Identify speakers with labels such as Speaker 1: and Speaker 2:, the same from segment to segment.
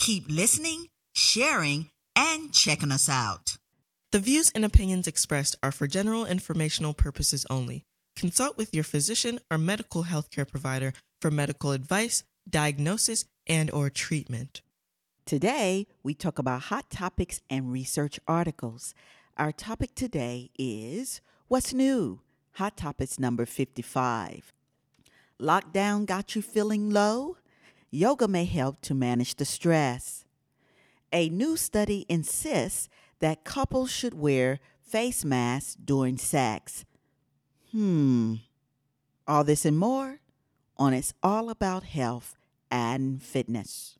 Speaker 1: keep listening, sharing, and checking us out.
Speaker 2: The views and opinions expressed are for general informational purposes only. Consult with your physician or medical healthcare provider for medical advice, diagnosis, and or treatment.
Speaker 3: Today, we talk about hot topics and research articles. Our topic today is What's New? Hot Topics number 55. Lockdown got you feeling low? Yoga may help to manage the stress. A new study insists that couples should wear face masks during sex. Hmm. All this and more on It's All About Health and Fitness.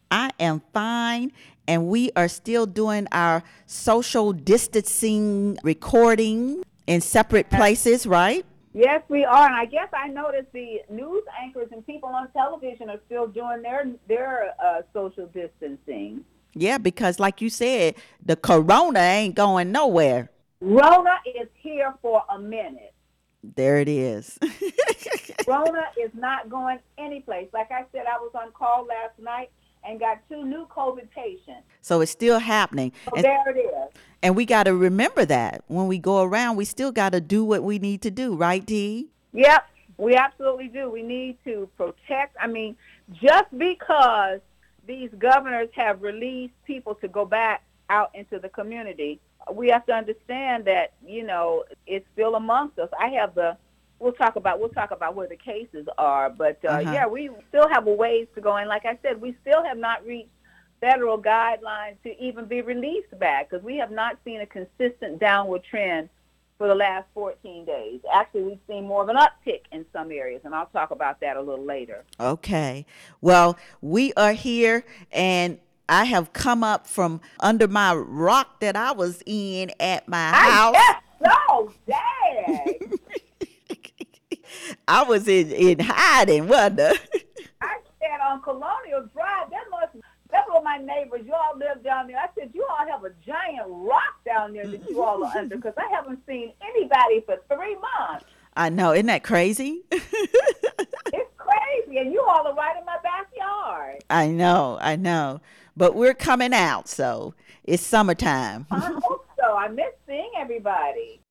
Speaker 3: I am fine, and we are still doing our social distancing recording in separate places, right?
Speaker 4: Yes, we are, and I guess I noticed the news anchors and people on television are still doing their their uh, social distancing.
Speaker 3: Yeah, because like you said, the corona ain't going nowhere.
Speaker 4: Rona is here for a minute.
Speaker 3: There it is.
Speaker 4: Rona is not going anyplace. Like I said, I was on call last night and got two new COVID patients.
Speaker 3: So it's still happening.
Speaker 4: So
Speaker 3: and,
Speaker 4: there it is.
Speaker 3: and we got to remember that when we go around, we still got to do what we need to do, right, Dee?
Speaker 4: Yep, we absolutely do. We need to protect. I mean, just because these governors have released people to go back out into the community, we have to understand that you know it's still amongst us. I have the. We'll talk about we'll talk about where the cases are, but uh,
Speaker 3: Uh-huh.
Speaker 4: yeah, we still have a ways to go. And like I said, we still have not reached federal guidelines to even be released back because we have not seen a consistent downward trend for the last 14 days. Actually, we've seen more of an uptick in some areas, and I'll talk about that a little later.
Speaker 3: Okay. Well, we are here and I have come up from under my rock that I was in at my house.
Speaker 4: I guess so, Dad.
Speaker 3: I was in, in hiding, wasn't I?
Speaker 4: I said on Colonial Drive, that must that were my neighbors. You all live down there. I said you all have a giant rock down there that you all are under because I haven't seen anybody for three months.
Speaker 3: I know, isn't that crazy?
Speaker 4: It's crazy, and you all are right in my backyard.
Speaker 3: I know, I know. But we're coming out, so it's summertime.
Speaker 4: I hope so. I miss seeing everybody.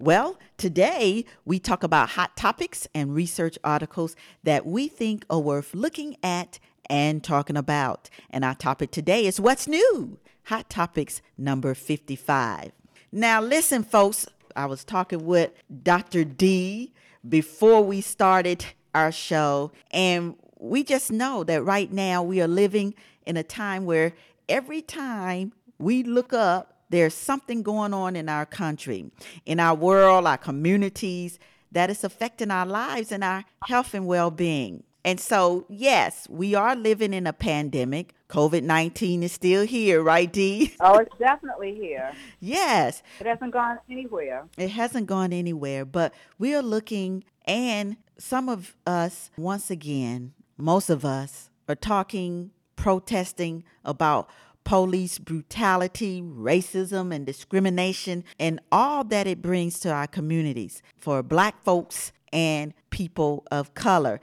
Speaker 3: Well, today we talk about hot topics and research articles that we think are worth looking at and talking about. And our topic today is what's new? Hot topics number 55. Now, listen, folks, I was talking with Dr. D before we started our show, and we just know that right now we are living in a time where every time we look up, there's something going on in our country, in our world, our communities that is affecting our lives and our health and well being. And so, yes, we are living in a pandemic. COVID 19 is still here, right, Dee?
Speaker 4: Oh, it's definitely here.
Speaker 3: yes,
Speaker 4: It hasn't gone anywhere.
Speaker 3: it hasn't gone anywhere, but we are looking, and some of us, once again, most of us, are talking, protesting about police brutality, racism, and discrimination, and all that it brings to our communities for black folks and people of color.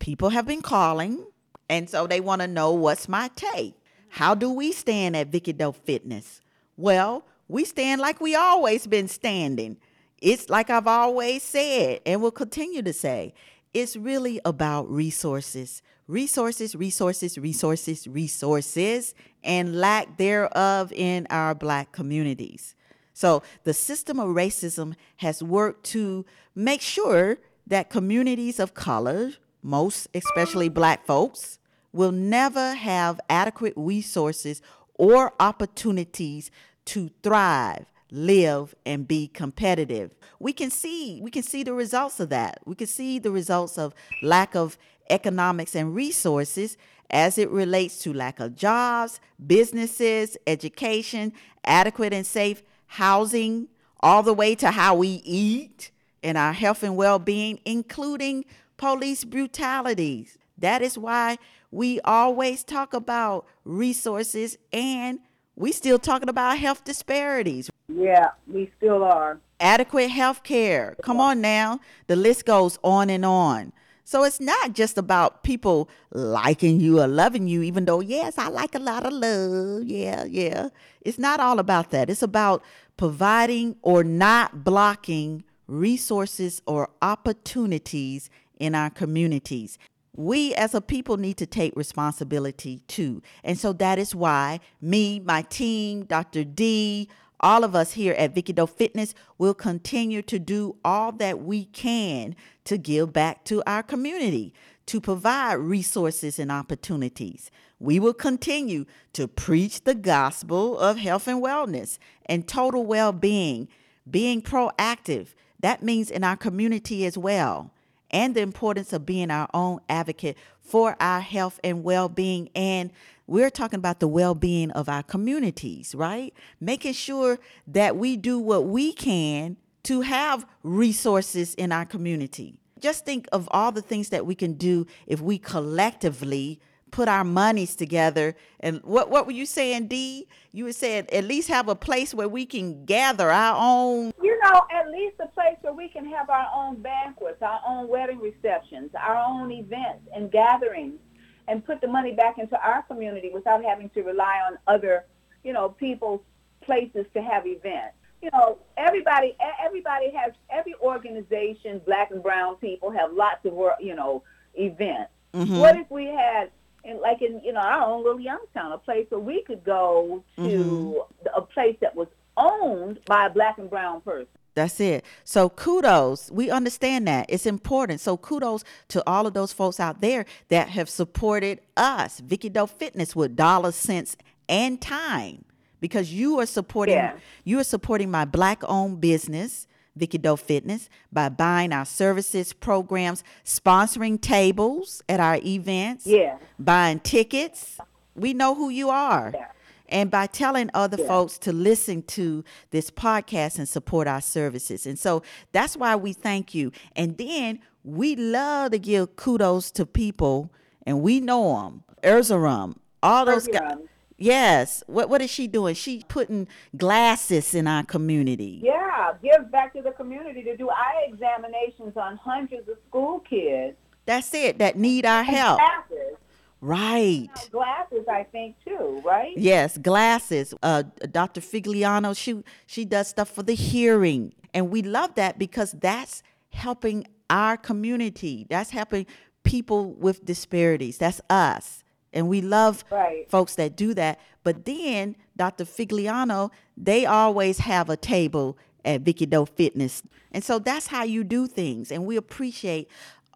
Speaker 3: People have been calling, and so they want to know what's my take. How do we stand at Vicky Doe Fitness? Well, we stand like we always been standing. It's like I've always said and will continue to say. It's really about resources. Resources, resources, resources, resources, and lack thereof in our black communities. So the system of racism has worked to make sure that communities of color, most especially black folks, will never have adequate resources or opportunities to thrive, live and be competitive. We can see we can see the results of that. We can see the results of lack of economics and resources as it relates to lack of jobs, businesses, education, adequate and safe housing, all the way to how we eat and our health and well-being including police brutalities. That is why we always talk about resources and we still talking about health disparities.
Speaker 4: Yeah, we still are.
Speaker 3: Adequate health care. Come on now. The list goes on and on. So it's not just about people liking you or loving you, even though, yes, I like a lot of love. Yeah, yeah. It's not all about that. It's about providing or not blocking resources or opportunities in our communities we as a people need to take responsibility too. And so that is why me, my team, Dr. D, all of us here at Vicky Doe Fitness will continue to do all that we can to give back to our community, to provide resources and opportunities. We will continue to preach the gospel of health and wellness and total well being, being proactive. That means in our community as well and the importance of being our own advocate for our health and well being. And we're talking about the well being of our communities, right? Making sure that we do what we can to have resources in our community. Just think of all the things that we can do if we collectively put our monies together. And what what were you saying, Dee? You were saying at least have a place where we can gather our own.
Speaker 4: You know, at least a place where we can have our own banquets, our own wedding receptions, our own events and gatherings, and put the money back into our community without having to rely on other, you know, people's places to have events. You know, everybody everybody has every organization, black and brown people have lots of work, you know, events. Mm-hmm. What if we had and like in you know our own little Youngstown, a place where we could go to mm-hmm. a place that was owned by a black and brown person.
Speaker 3: That's it. So kudos. We understand that. It's important. So kudos to all of those folks out there that have supported us, Vicky Doe Fitness with dollars, cents, and time. Because you are supporting yeah. you are supporting my black owned business Vicky Doe Fitness by buying our services, programs, sponsoring tables at our events,
Speaker 4: yeah.
Speaker 3: buying tickets. We know who you are. Yeah. And by telling other yeah. folks to listen to this podcast and support our services. And so that's why we thank you. And then we love to give kudos to people, and we know them. Erzurum, all those guys Yes. What what is she doing? She putting glasses in our community.
Speaker 4: Yeah, give back to the community to do eye examinations on hundreds of school kids.
Speaker 3: That's it. That need our and help.
Speaker 4: Glasses.
Speaker 3: Right.
Speaker 4: Glasses, I think too. Right.
Speaker 3: Yes, glasses. Uh, Dr. Figliano, she she does stuff for the hearing, and we love that because that's helping our community. That's helping people with disparities. That's us. And we love
Speaker 4: right.
Speaker 3: folks that do that. But then Dr. Figliano, they always have a table at Vicky Doe Fitness. And so that's how you do things. And we appreciate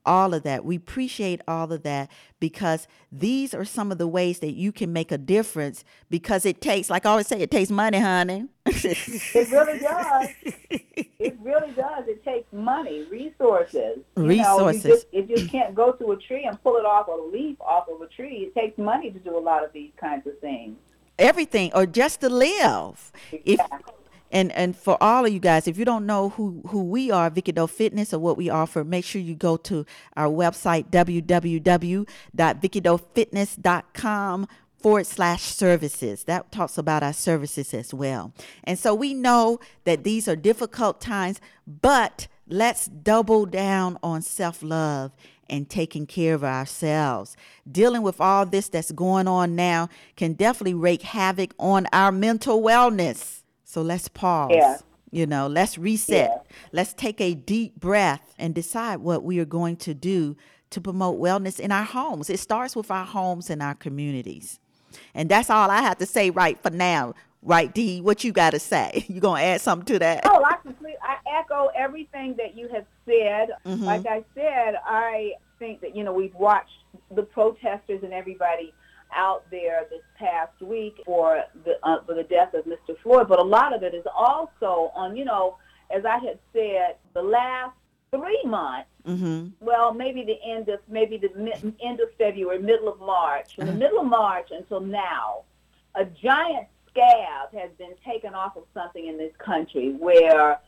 Speaker 3: all of that. We appreciate all of that because these are some of the ways that you can make a difference because it takes, like I always say, it takes money, honey.
Speaker 4: it really does. It really does. It takes money, resources.
Speaker 3: You resources.
Speaker 4: Know, you, just, you just can't go to a tree and pull it off a leaf off of a tree. It takes money to do a lot of these kinds of things.
Speaker 3: Everything, or just to live. Exactly. If and and for all of you guys, if you don't know who who we are, Vicky Doe Fitness or what we offer, make sure you go to our website www.vickydofitness.com forward slash services. That talks about our services as well. And so we know that these are difficult times, but let's double down on self love and taking care of ourselves. Dealing with all this that's going on now can definitely wreak havoc on our mental wellness. So let's pause.
Speaker 4: Yeah.
Speaker 3: You know, let's reset. Let's take a deep breath and decide what we are going to do to promote wellness in our homes. It starts with our homes and our communities. And that's all I have to say right for now. Right, Dee? What you got to say? You gonna add something to that?
Speaker 4: Oh, I completely, I echo everything that you have said.
Speaker 3: Mhm.
Speaker 4: Like I said, I think that you know we've watched the protesters and everybody out there this past week for the uh, for the death of Mr. Floyd, but a lot of it is also on you know, as I had said, the last three months.
Speaker 3: Mm-hmm.
Speaker 4: Well, maybe the end of maybe the mi- end of February, middle of March. From the middle of March until now, a giant scab has been taken off of something in this country where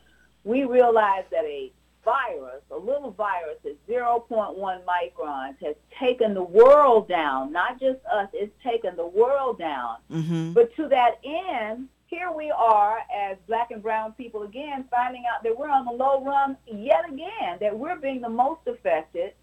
Speaker 4: we realize that a virus, a little virus at 0.1 microns, has taken the world down. Not just us, it's taken the world down.
Speaker 3: Mm-hmm.
Speaker 4: But to that end, here we are as black and brown people again finding out that we're on the low run yet again, that we're being the most affected,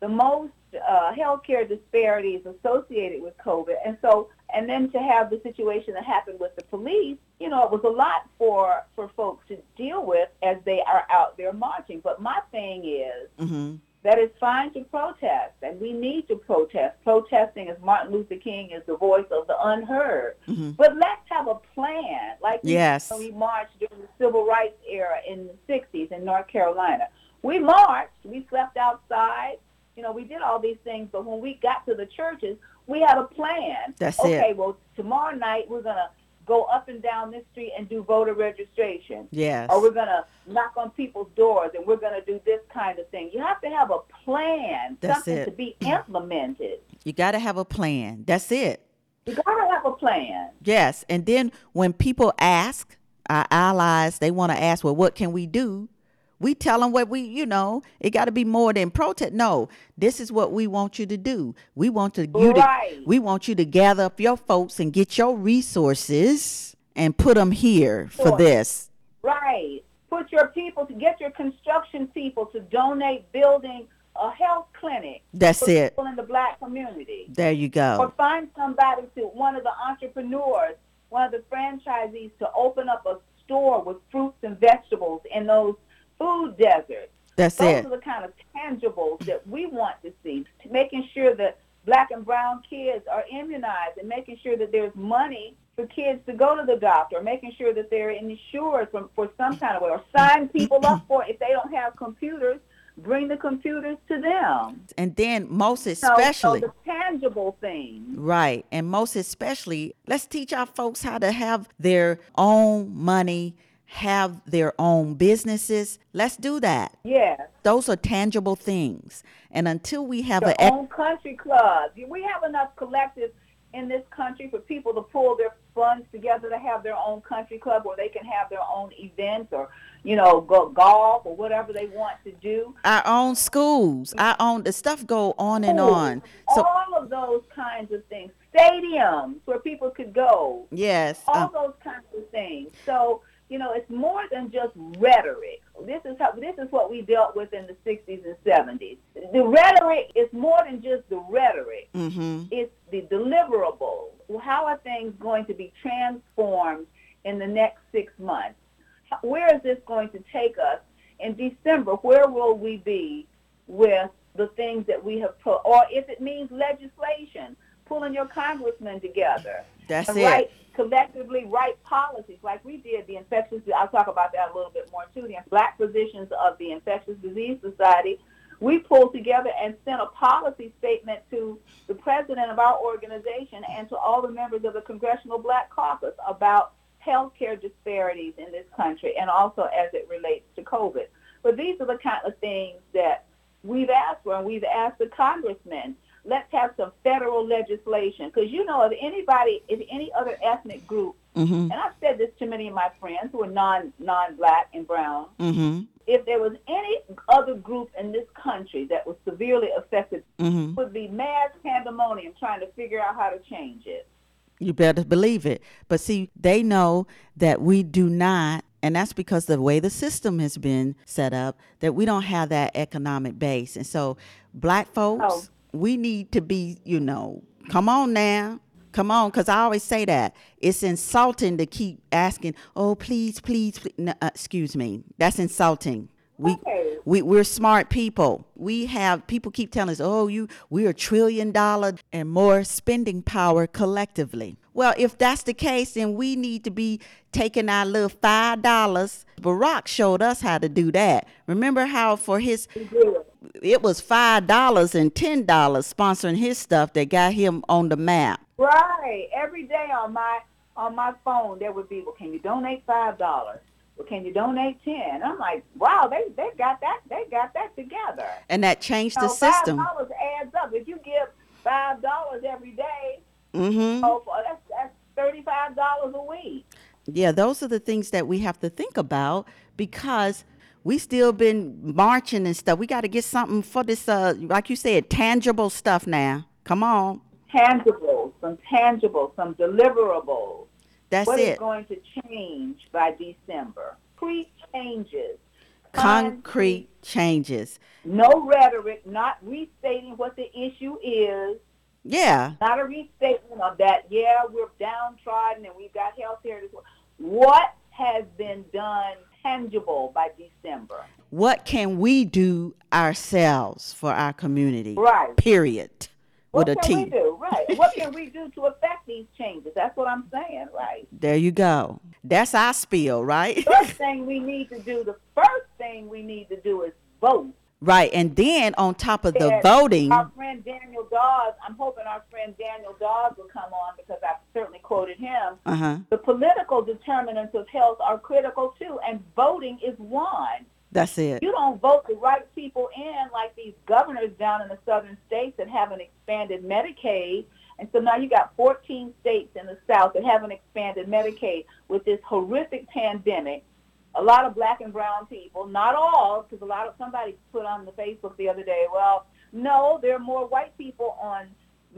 Speaker 4: the most uh, healthcare disparities associated with COVID. And so, and then to have the situation that happened with the police, you know, it was a lot for, for folks to deal with as they are out there marching. But my thing is,
Speaker 3: Mm-hmm.
Speaker 4: that it's fine to protest, and we need to protest. Protesting, as Martin Luther King is the voice of the unheard.
Speaker 3: Mhm.
Speaker 4: But let's have a plan, like
Speaker 3: Yes.
Speaker 4: when we marched during the civil rights era in the '60s in North Carolina. We marched, we slept outside, you know, we did all these things. But when we got to the churches, we had a plan.
Speaker 3: That's it.
Speaker 4: okay, well, tomorrow night we're gonna go up and down this street and do voter registration
Speaker 3: Yes.
Speaker 4: or we're going to knock on people's doors and we're going to do this kind of thing. You have to have a plan,
Speaker 3: That's
Speaker 4: something
Speaker 3: it.
Speaker 4: to be implemented.
Speaker 3: You got to have a plan. That's it.
Speaker 4: You got to have a plan.
Speaker 3: Yes. And then when people ask, our allies, they want to ask, well, what can we do? We tell them what we, you know, it got to be more than protest. No, this is what we want you to do. We want to you
Speaker 4: Right.
Speaker 3: to we want you to gather up your folks and get your resources and put them here for this.
Speaker 4: Right. Put your people to get your construction people to donate building a health clinic
Speaker 3: That's
Speaker 4: for
Speaker 3: it.
Speaker 4: people in the black community.
Speaker 3: There you go.
Speaker 4: Or find somebody to one of the entrepreneurs, one of the franchisees to open up a store with fruits and vegetables in those food deserts.
Speaker 3: That's
Speaker 4: Those
Speaker 3: it.
Speaker 4: are the kind of tangibles that we want to see. Making sure that black and brown kids are immunized and making sure that there's money for kids to go to the doctor, making sure that they're insured from, for some kind of way, or sign people up for it. if they don't have computers, bring the computers to them.
Speaker 3: And then most
Speaker 4: So-
Speaker 3: especially
Speaker 4: so the tangible things.
Speaker 3: Right. And most especially, let's teach our folks how to have their own money, have their own businesses. Let's do that.
Speaker 4: Yes.
Speaker 3: Those are tangible things. And until we have
Speaker 4: Their
Speaker 3: a
Speaker 4: own country clubs. We have enough collectives in this country for people to pull their funds together to have their own country club where they can have their own events or, you know, go golf or whatever they want to do.
Speaker 3: our own schools, our own the stuff go on and on. So
Speaker 4: all of those kinds of things. Stadiums where people could go.
Speaker 3: yes,
Speaker 4: all
Speaker 3: uh,
Speaker 4: those kinds of things. So, you know, it's more than just rhetoric. This is how this is what we dealt with in the 60s and 70s. The rhetoric is more than just the rhetoric.
Speaker 3: mhm.
Speaker 4: It's the deliverable. How are things going to be transformed in the next six months? Where is this going to take us in December? Where will we be with the things that we have put, or if it means legislation, pulling your congressmen together
Speaker 3: That's
Speaker 4: and
Speaker 3: it.
Speaker 4: write collectively write policies like we did the infectious. I'll talk about that a little bit more too. The black physicians of the Infectious Disease Society, we pulled together and sent a policy statement to the president of our organization and to all the members of the Congressional Black Caucus about healthcare disparities in this country and also as it relates to COVID. But these are the kind of things that we've asked for and we've asked the congressmen let's have some federal legislation because you know if anybody if any other ethnic group
Speaker 3: Mhm.
Speaker 4: and i've said this to many of my friends who are non non-black and brown
Speaker 3: Mhm.
Speaker 4: if there was any other group in this country that was severely affected
Speaker 3: Mhm.
Speaker 4: would be mass pandemonium trying to figure out how to change it
Speaker 3: You better believe it. But see, they know that we do not, and that's because the way the system has been set up, that we don't have that economic base. And so, black folks,
Speaker 4: Oh.
Speaker 3: We need to be, you know, come on now. Come on, because I always say that. It's insulting to keep asking, oh, please, please, please. No, uh, excuse me. That's insulting. We,
Speaker 4: Okay.
Speaker 3: we, we're smart people. We have, people keep telling us, oh, you, we're a trillion dollar and more spending power collectively. Well, if that's the case, then we need to be taking our little $5. Barack showed us how to do that. Remember how for his, it was five dollars and ten dollars sponsoring his stuff that got him on the map.
Speaker 4: Right. Every day on my on my phone there would be, well, can you donate five dollars? Well, can you donate ten? I'm like, wow, they they got that they got that together.
Speaker 3: And that changed the
Speaker 4: So Five dollars adds up. If you give five dollars every day,
Speaker 3: Mm-hmm.
Speaker 4: oh, that's that's thirty five dollars a week.
Speaker 3: Yeah, those are the things that we have to think about because we still been marching and stuff. We got to get something for this, uh, like you said, tangible stuff now. Come on,
Speaker 4: Tangible, some tangible, some deliverables.
Speaker 3: that's
Speaker 4: What is
Speaker 3: it.
Speaker 4: going to change by December? Concrete changes.
Speaker 3: Concrete changes.
Speaker 4: No rhetoric, not restating what the issue is,
Speaker 3: Yeah,
Speaker 4: not a restatement of that, yeah, we're downtrodden and we've got health care. What has been done tangible by December?
Speaker 3: what can we do ourselves for our community?
Speaker 4: Right.
Speaker 3: Period.
Speaker 4: What
Speaker 3: With a
Speaker 4: can we do? Right. what can we do to affect these changes? That's what I'm saying, right?
Speaker 3: There you go. That's our spiel, right?
Speaker 4: First thing we need to do, the first thing we need to do is vote.
Speaker 3: Right. And then on top of the voting,
Speaker 4: Our friend Daniel Dawes, I'm hoping our friend Daniel Dawes will come on because I've certainly quoted him.
Speaker 3: uh huh.
Speaker 4: The political determinants of health are critical too, and voting is one.
Speaker 3: That's it.
Speaker 4: You don't vote the right people in like these governors down in the southern states that haven't expanded Medicaid. And so now you got 14 states in the South that haven't expanded Medicaid with this horrific pandemic. A lot of black and brown people, not all, because a lot of somebody put on the Facebook the other day, well, no, there are more white people on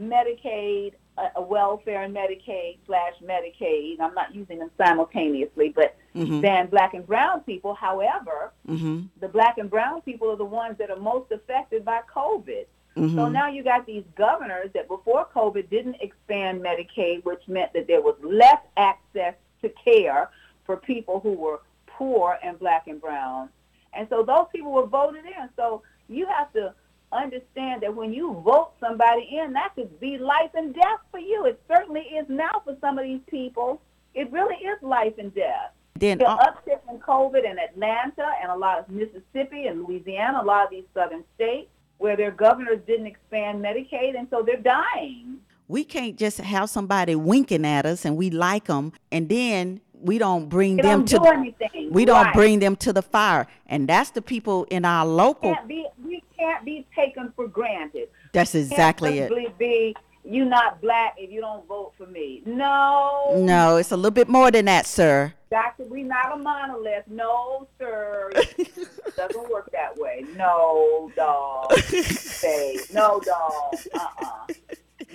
Speaker 4: Medicaid, uh, welfare and Medicaid slash Medicaid. I'm not using them simultaneously, but
Speaker 3: Mm-hmm.
Speaker 4: than black and brown people. However,
Speaker 3: Mm-hmm.
Speaker 4: the black and brown people are the ones that are most affected by COVID.
Speaker 3: Mm-hmm.
Speaker 4: So now you got these governors that before COVID didn't expand Medicaid, which meant that there was less access to care for people who were poor and black and brown. And so those people were voted in. So you have to understand that when you vote somebody in, that could be life and death for you. It certainly is now for some of these people. It really is life and death
Speaker 3: Then
Speaker 4: the
Speaker 3: uh,
Speaker 4: uptick in COVID in Atlanta and a lot of Mississippi and Louisiana, a lot of these southern states where their governors didn't expand Medicaid, and so they're dying.
Speaker 3: we can't just have somebody winking at us and we like them and then we don't bring
Speaker 4: They
Speaker 3: them
Speaker 4: don't
Speaker 3: to
Speaker 4: anything.
Speaker 3: we don't bring them to the fire and that's the people in our local
Speaker 4: Can't be, we can't be taken for granted.
Speaker 3: that's exactly
Speaker 4: can't
Speaker 3: it
Speaker 4: be you not black if you don't vote for me. No,
Speaker 3: no it's a little bit more than that sir
Speaker 4: Doctor, we not a monolith. No, sir. It doesn't work that way. No, dog. Say no, dog. Uh-uh.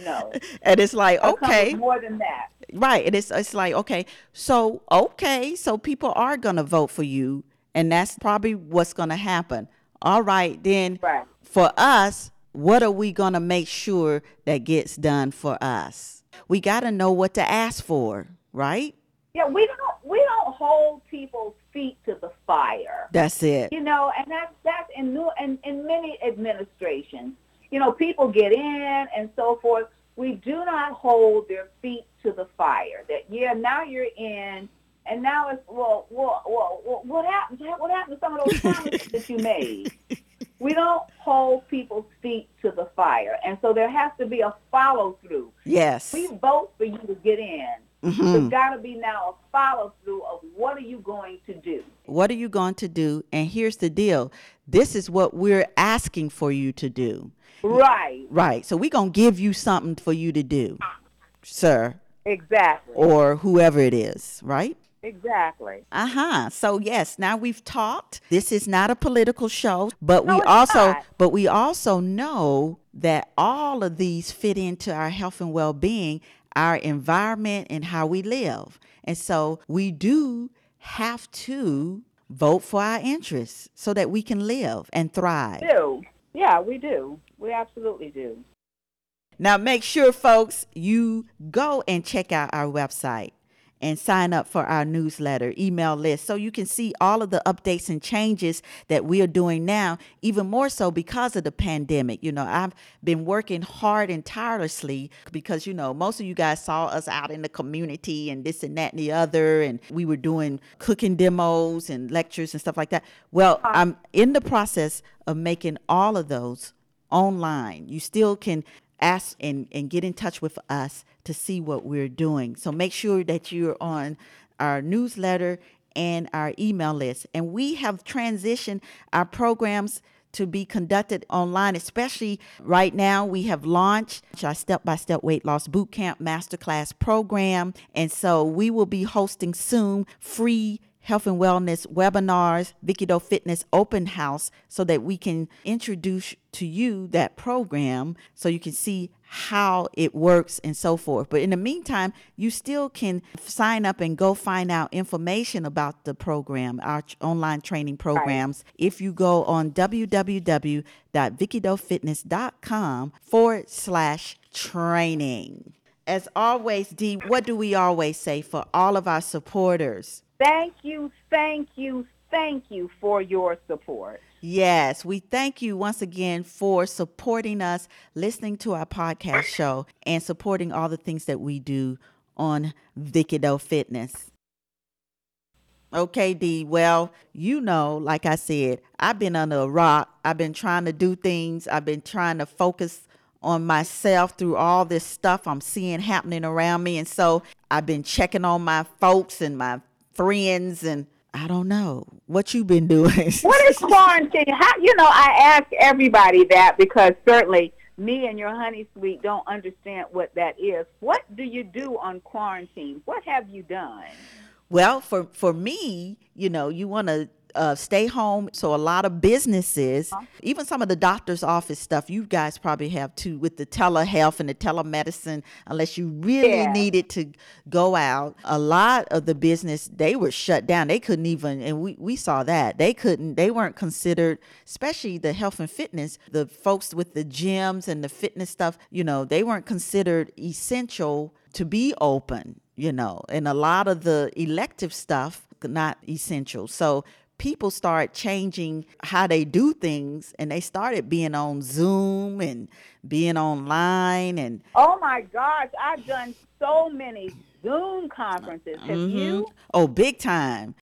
Speaker 4: No.
Speaker 3: and it's like
Speaker 4: It comes with
Speaker 3: okay
Speaker 4: more than that.
Speaker 3: Right and it's it's like okay so okay so people are gonna vote for you and that's probably what's gonna happen all right then
Speaker 4: Right.
Speaker 3: for us, what are we going to make sure that gets done for us? We got to know what to ask for, right?
Speaker 4: Yeah, we don't we don't hold people's feet to the fire.
Speaker 3: That's it.
Speaker 4: You know, and that's that's in new and in many administrations. You know, people get in and so forth. We do not hold their feet to the fire. That yeah, now you're in, and now it's well, well, well, what happened? What happened to some of those promises that you made? We don't hold people's feet to the fire, and so there has to be a follow through.
Speaker 3: Yes.
Speaker 4: We vote for you to get in.
Speaker 3: Mhm.
Speaker 4: There's got to be now a follow through of what are you going to do.
Speaker 3: What are you going to do? And here's the deal this is what we're asking for you to do.
Speaker 4: Right.
Speaker 3: Right. So we're going to give you something for you to do, sir,
Speaker 4: Exactly.
Speaker 3: or whoever it is, right?
Speaker 4: Exactly.
Speaker 3: Uh huh. So yes, now we've talked. This is not a political show, but
Speaker 4: No,
Speaker 3: we also,
Speaker 4: not.
Speaker 3: but we also know that all of these fit into our health and well-being, our environment, and how we live. And so we do have to vote for our interests so that we can live and thrive.
Speaker 4: Do. Yeah, we do. We absolutely do.
Speaker 3: Now, make sure, folks, you go and check out our website and sign up for our newsletter email list. So you can see all of the updates and changes that we are doing now even more so because of the pandemic. You know i've been working hard and tirelessly because you know most of you guys saw us out in the community and this and that and the other and we were doing cooking demos and lectures and stuff like that. Well i'm in the process of making all of those online. You still can ask and, and get in touch with us to see what we're doing. So make sure that you're on our newsletter and our email list. And we have transitioned our programs to be conducted online, especially right now. We have launched our step by step weight loss boot camp masterclass program. And so we will be hosting soon free health and wellness webinars, Vicky Doe Fitness Open House, so that we can introduce to you that program so you can see how it works and so forth. But in the meantime, you still can sign up and go find out information about the program, our online training programs, right. if you go on www.vickydofitness.com forward slash training. As always, Dee, what do we always say for all of our supporters?
Speaker 4: Thank you, thank you, thank you for your support.
Speaker 3: Yes, we thank you once again for supporting us, listening to our podcast show, and supporting all the things that we do on Vicky Doe Fitness. Okay, D. Well, you know, like I said, I've been under a rock. I've been trying to do things. I've been trying to focus on myself through all this stuff I'm seeing happening around me. And so I've been checking on my folks and my friends and I don't know what you've been doing.
Speaker 4: what is quarantine? How you know? I ask everybody that because certainly me and your honey sweet don't understand what that is. What do you do on quarantine? What have you done?
Speaker 3: Well, for for me, you know, you want to uh, stay home. So a lot of businesses, uh-huh. even some of the doctor's office stuff, you guys probably have too with the telehealth and the telemedicine. Unless you really yeah. needed to go out, a lot of the business they were shut down. They couldn't even, and we we saw that they couldn't. They weren't considered, especially the health and fitness. The folks with the gyms and the fitness stuff, you know, they weren't considered essential to be open. You know, and a lot of the elective stuff not essential. So people start changing how they do things and they started being on Zoom and being online and
Speaker 4: Oh my gosh, I've done so many Zoom conferences. Have mm-hmm. you?
Speaker 3: Oh, big time.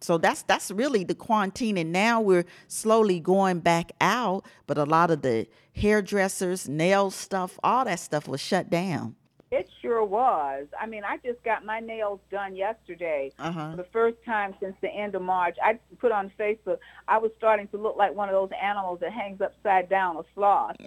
Speaker 3: So that's that's really the quarantine and now we're slowly going back out, but a lot of the hairdressers, nail stuff, all that stuff was shut down.
Speaker 4: It sure was. I mean, I just got my nails done yesterday uh-huh. for the first time since the end of March. I put on Facebook, I was starting to look like one of those animals that hangs upside down, a sloth.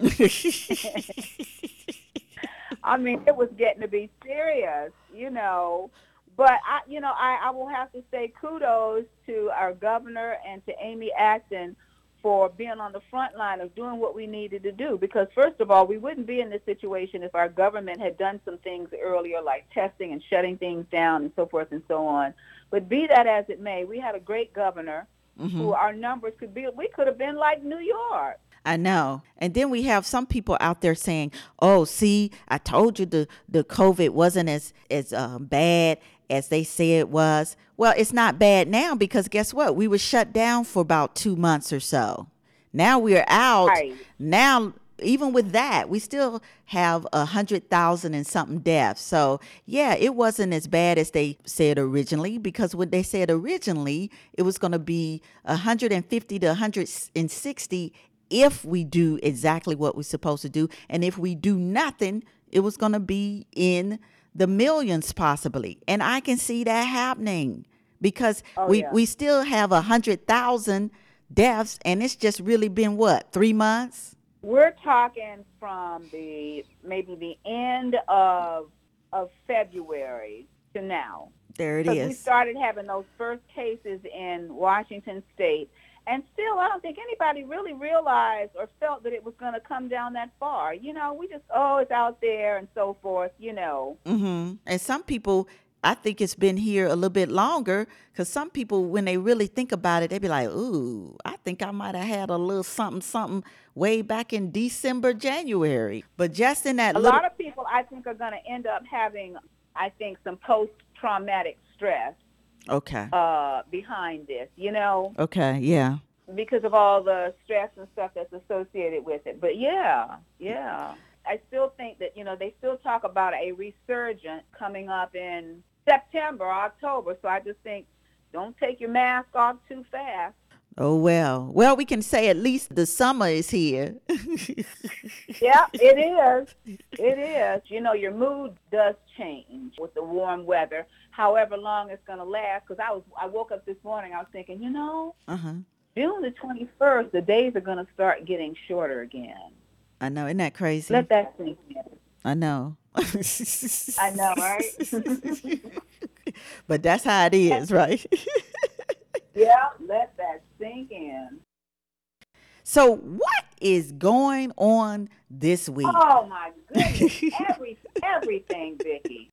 Speaker 4: I mean, it was getting to be serious, you know. But I, you know, I, I will have to say kudos to our governor and to Amy Acton for being on the front line of doing what we needed to do. Because first of all, we wouldn't be in this situation if our government had done some things earlier, like testing and shutting things down and so forth and so on. But be that as it may, we had a great governor mm-hmm. who our numbers could be. We could have been like New York.
Speaker 3: I know. And then we have some people out there saying, "Oh, see, I told you the the COVID wasn't as as uh, bad as they say it was. Well, it's not bad now because guess what? We were shut down for about two months or so. Now we're out. Right. Now, even with that, we still have a hundred thousand and something deaths. So yeah, it wasn't as bad as they said originally because when they said originally it was going to be 150 to 160 if we do exactly what we're supposed to do, and if we do nothing, it was going to be in the millions possibly. And I can see that happening because oh, we, yeah. we still have a hundred thousand deaths and it's just really been what, three months?
Speaker 4: We're talking from the maybe the end of of February to now.
Speaker 3: There it is.
Speaker 4: We started having those first cases in Washington state and still, I don't think anybody really realized or felt that it was going to come down that far. You know, we just, oh, it's out there and so forth, you know.
Speaker 3: Mm-hmm. And some people I think it's been here a little bit longer because some people, when they really think about it, they'd be like, "Ooh, I think I might have had a little something, something way back in December, January." But just in that
Speaker 4: A
Speaker 3: little,
Speaker 4: lot of people, I think, are going to end up having, I think, some post-traumatic stress
Speaker 3: okay,
Speaker 4: uh, behind this. You know,
Speaker 3: okay, yeah,
Speaker 4: because of all the stress and stuff that's associated with it. But yeah, yeah. I still think that, you know, they still talk about a resurgence coming up in September, October. So I just think don't take your mask off too fast.
Speaker 3: Oh well. Well, we can say at least the summer is here.
Speaker 4: Yeah, it is. It is. You know, your mood does change with the warm weather, however long it's going to last. Because I was, I woke up this morning, I was thinking, you know,
Speaker 3: uh-huh.
Speaker 4: June the 21st, the days are going to start getting shorter again.
Speaker 3: I know, isn't that crazy?
Speaker 4: Let that sink in.
Speaker 3: I know.
Speaker 4: I know, right?
Speaker 3: but that's how it is, right?
Speaker 4: yeah, let that sink in.
Speaker 3: so, what is going on this week?
Speaker 4: Oh my goodness, every everything, Vicky.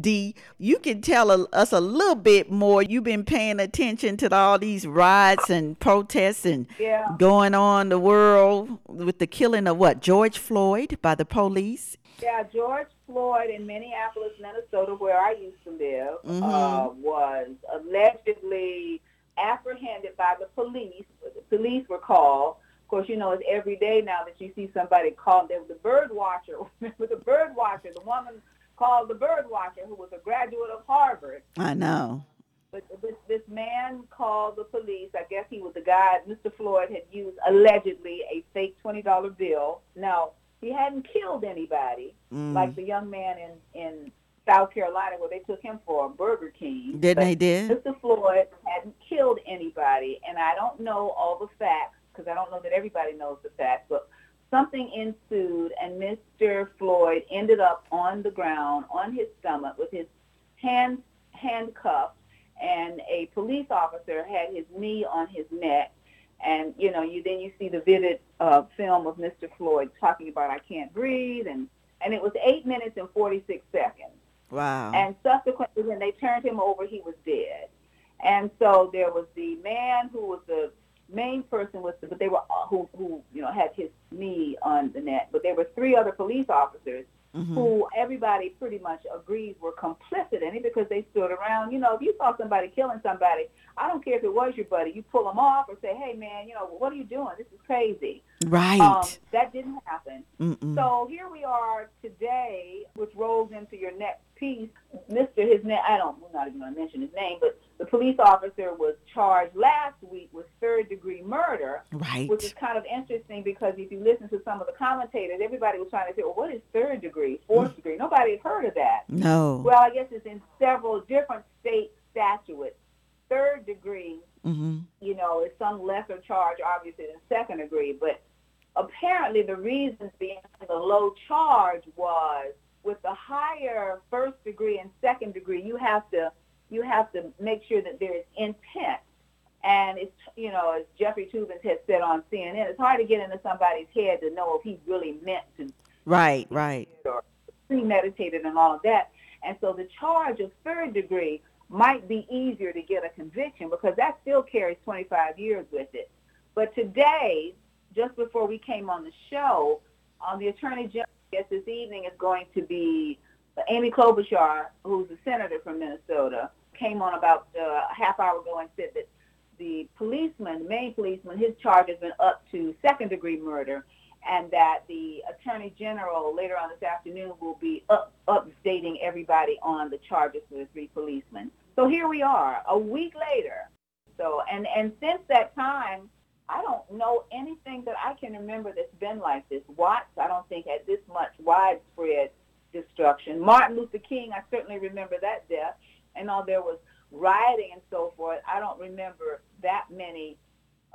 Speaker 3: D, you can tell a, us a little bit more. You've been paying attention to all these riots and protests and
Speaker 4: Yeah.
Speaker 3: going on the world with the killing of what George Floyd by the police.
Speaker 4: Yeah, George Floyd in Minneapolis, Minnesota, where I used to live,
Speaker 3: Mhm.
Speaker 4: uh, was allegedly apprehended by the police. The police were called. Of course, you know it's every day now that you see somebody called. There was a bird watcher. Remember the bird watcher? The woman called the bird watcher, who was a graduate of Harvard.
Speaker 3: I know.
Speaker 4: But this, this man called the police. I guess he was the guy Mr. Floyd had used allegedly a fake twenty dollar bill. Now he hadn't killed anybody
Speaker 3: Mm.
Speaker 4: like the young man in in South Carolina where they took him for a Burger King.
Speaker 3: Didn't
Speaker 4: But
Speaker 3: they did?
Speaker 4: Mr. Floyd hadn't killed anybody, and I don't know all the facts because I don't know that everybody knows the facts, but something ensued, and Mr. Floyd ended up on the ground on his stomach with his hands handcuffed, and a police officer had his knee on his neck. And you know, you then you see the vivid uh, film of Mr. Floyd talking about I can't breathe, and and it was eight minutes and forty six seconds.
Speaker 3: Wow.
Speaker 4: And subsequently, when they turned him over, he was dead. And so there was the man who was the main person with the, but they were who who you know had his knee on the neck. But there were three other police officers
Speaker 3: Mhm.
Speaker 4: who everybody pretty much agrees were complicit in it because they stood around. You know, if you saw somebody killing somebody, I don't care if it was your buddy, you pull them off or say, hey man, you know, what are you doing? This is crazy.
Speaker 3: Right.
Speaker 4: Um, that didn't happen.
Speaker 3: Mm-mm.
Speaker 4: So here we are today, which rolls into your next Mr. His name, I don't, we're not even going to mention his name, but the police officer was charged last week with third degree murder,
Speaker 3: right.
Speaker 4: which is kind of interesting because if you listen to some of the commentators, everybody was trying to say, well, what is third degree, fourth degree? Nobody had heard of that.
Speaker 3: no.
Speaker 4: Well, I guess it's in several different state statutes. Third degree
Speaker 3: mm-hmm.
Speaker 4: you know, is some lesser charge, obviously, than second degree. But apparently, the reasons behind the low charge was with the higher first degree and second degree, you have to you have to make sure that there is intent. And it's you know, as Jeffrey Toobin has said on CNN, it's hard to get into somebody's head to know if he really meant to
Speaker 3: Right. Right.
Speaker 4: or premeditated and all of that. And so the charge of third degree might be easier to get a conviction because that still carries 25 years with it. But today, just before we came on the show, um, the Attorney General, I guess this evening is going to be Amy Klobuchar, who's a senator from Minnesota, came on about uh, a half hour ago and said that the policeman, the main policeman, his charge has been up to second degree murder and that the attorney general later on this afternoon will be up, updating everybody on the charges for the three policemen. So here we are, a week later. So and and since that time, I don't know anything that I can remember that's been like this. Watts, I don't think had this much widespread destruction. Martin Luther King, I certainly remember that death, and all there was rioting and so forth. I don't remember that many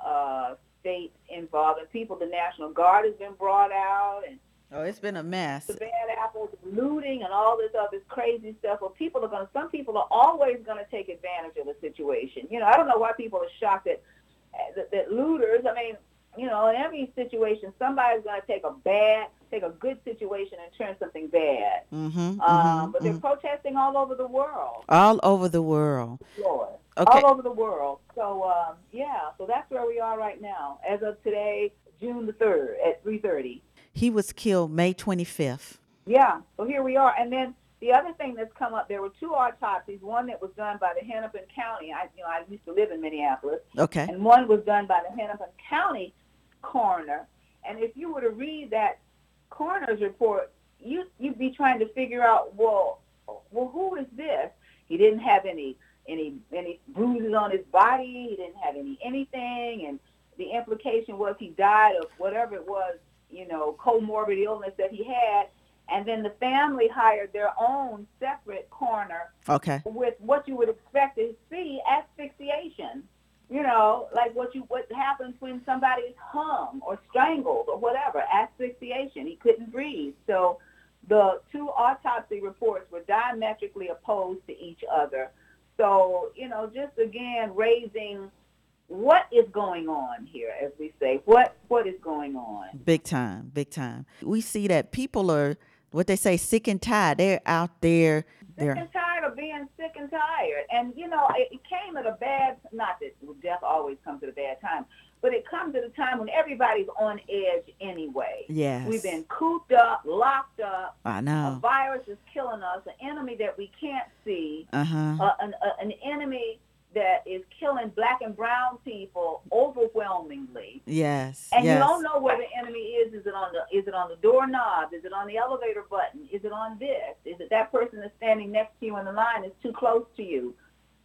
Speaker 4: uh, states involved and people. The National Guard has been brought out and
Speaker 3: Oh, it's been a mess.
Speaker 4: the bad apples, looting, and all this other crazy stuff. Well, people are going to. Some people are always going to take advantage of the situation. You know, I don't know why people are shocked that that, that looters. I mean, you know, in every situation, somebody's going to take a bad, take a good situation and turn something bad.
Speaker 3: Mm-hmm,
Speaker 4: um, but they're protesting all over the world.
Speaker 3: All over the world.
Speaker 4: Lord.
Speaker 3: Okay.
Speaker 4: All over the world. So um, yeah, so that's where we are right now. As of today, June the third at three thirty.
Speaker 3: He was killed May 25th.
Speaker 4: Yeah. So here we are, and then the other thing that's come up, there were two autopsies. One that was done by the Hennepin County. I, you know, I used to live in Minneapolis,
Speaker 3: Okay.
Speaker 4: and one was done by the Hennepin County coroner. And if you were to read that coroner's report, you you'd be trying to figure out, well, well, who is this? He didn't have any any any bruises on his body. He didn't have any anything, and the implication was he died of whatever it was, you know, comorbid illness that he had. And then the family hired their own separate coroner
Speaker 3: Okay.
Speaker 4: with what you would expect to see asphyxiation. You know, like what you what happens when somebody's hung or strangled or whatever, asphyxiation. He couldn't breathe. So the two autopsy reports were diametrically opposed to each other. So, you know, just again raising what is going on here, as we say. What what is going on?
Speaker 3: Big time, big time. We see that people are what they say sick and tired. They're out there.
Speaker 4: sick
Speaker 3: They're
Speaker 4: and tired of being sick and tired. And you know, it, it came at a bad not that death always comes at a bad time, but it comes at a time when everybody's on edge anyway.
Speaker 3: yes.
Speaker 4: We've been cooped up, locked up.
Speaker 3: I
Speaker 4: A
Speaker 3: know.
Speaker 4: A virus is killing us, an enemy that we can't see,
Speaker 3: Uh huh.
Speaker 4: uh, an, uh, an enemy that is killing black and brown people overwhelmingly.
Speaker 3: yes.
Speaker 4: And
Speaker 3: yes.
Speaker 4: you don't know where the enemy is. Is it on the is it on the doorknob? Is it on the elevator button? Is it on this? Is it that person that's standing next to you in the line is too close to you?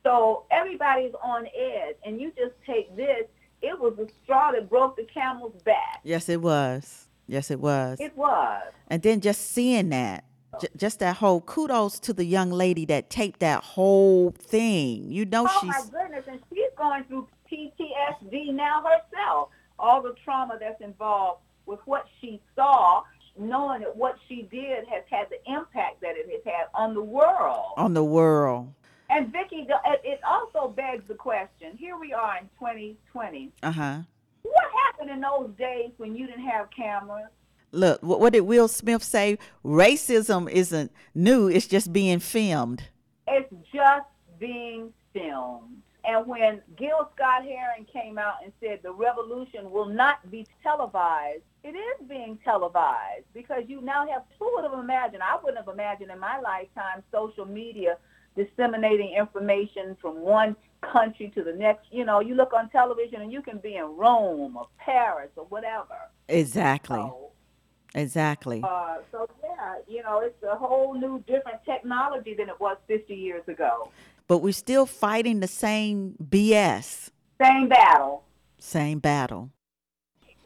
Speaker 4: So everybody's on edge, and you just take this. It was the straw that broke the camel's back.
Speaker 3: Yes, it was. Yes, it was.
Speaker 4: It was.
Speaker 3: And then just seeing that, j- just that whole kudos to the young lady that taped that whole thing. You know,
Speaker 4: Oh my
Speaker 3: she's
Speaker 4: goodness, and she's going through PTSD now herself. All the trauma that's involved with what she saw, knowing that what she did has had the impact that it has had on the world.
Speaker 3: on the world.
Speaker 4: And Vicki, it it also begs the question. Here we are in 2020.
Speaker 3: Uh huh.
Speaker 4: What happened in those days when you didn't have cameras?
Speaker 3: Look, what, what did Will Smith say? Racism isn't new; it's just being filmed.
Speaker 4: It's just being filmed. And when Gil Scott Heron came out and said the revolution will not be televised, it is being televised because you now have, who would have imagined, I wouldn't have imagined in my lifetime social media disseminating information from one country to the next. You know, you look on television and you can be in Rome or Paris or whatever.
Speaker 3: Exactly.
Speaker 4: So,
Speaker 3: Exactly.
Speaker 4: uh, so yeah, you know, it's a whole new different technology than it was 50 years ago.
Speaker 3: But we're still fighting the same BS,
Speaker 4: Same battle.
Speaker 3: same battle.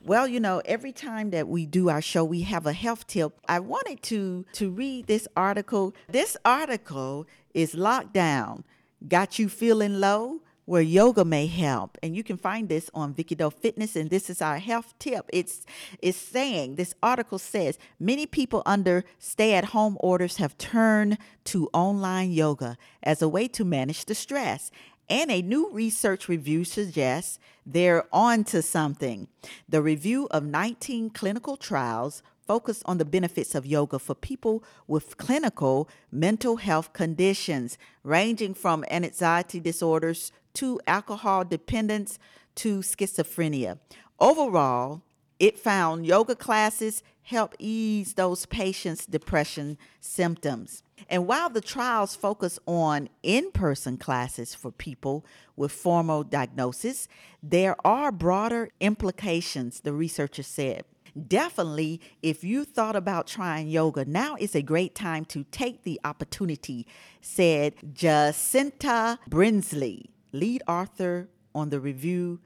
Speaker 3: Well, you know, every time that we do our show, we have a health tip. I wanted to to read this article. This article is lockdown. Got you feeling low? Where yoga may help, and you can find this on Vicki Doe Fitness. And this is our health tip. It's it's saying this article says many people under stay-at-home orders have turned to online yoga as a way to manage the stress. And a new research review suggests they're on to something. The review of 19 clinical trials focused on the benefits of yoga for people with clinical mental health conditions, ranging from anxiety disorders to alcohol dependence to schizophrenia. Overall, it found yoga classes help ease those patients' depression symptoms. And while the trials focus on in person classes for people with formal diagnosis, there are broader implications, the researchers said. Definitely, if you thought about trying yoga, now is a great time to take the opportunity, said Jacinta Brinsley, lead author on the review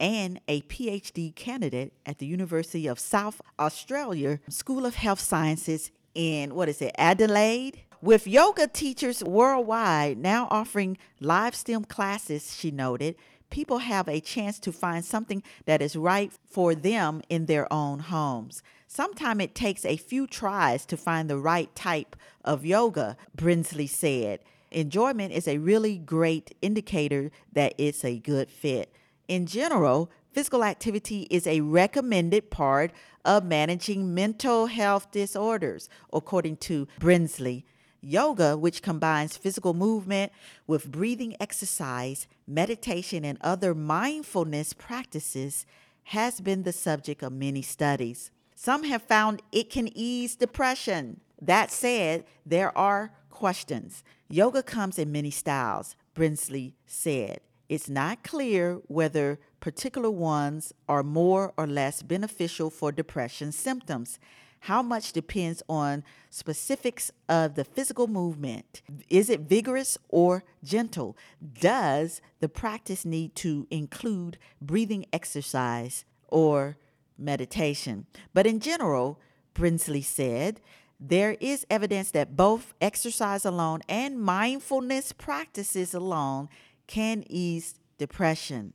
Speaker 3: and a PhD candidate at the University of South Australia School of Health Sciences in what is it, Adelaide? With yoga teachers worldwide now offering livestream classes, she noted, people have a chance to find something that is right for them in their own homes. Sometimes it takes a few tries to find the right type of yoga, Brinsley said. Enjoyment is a really great indicator that it's a good fit. In general, physical activity is a recommended part of managing mental health disorders, according to Brinsley. Yoga, which combines physical movement with breathing exercise, meditation, and other mindfulness practices, has been the subject of many studies. Some have found it can ease depression. That said, there are questions. Yoga comes in many styles, Brinsley said. It's not clear whether particular ones are more or less beneficial for depression symptoms. How much depends on specifics of the physical movement. Is it vigorous or gentle? Does the practice need to include breathing exercise or meditation? But in general, Brinsley said, there is evidence that both exercise alone and mindfulness practices alone can ease depression.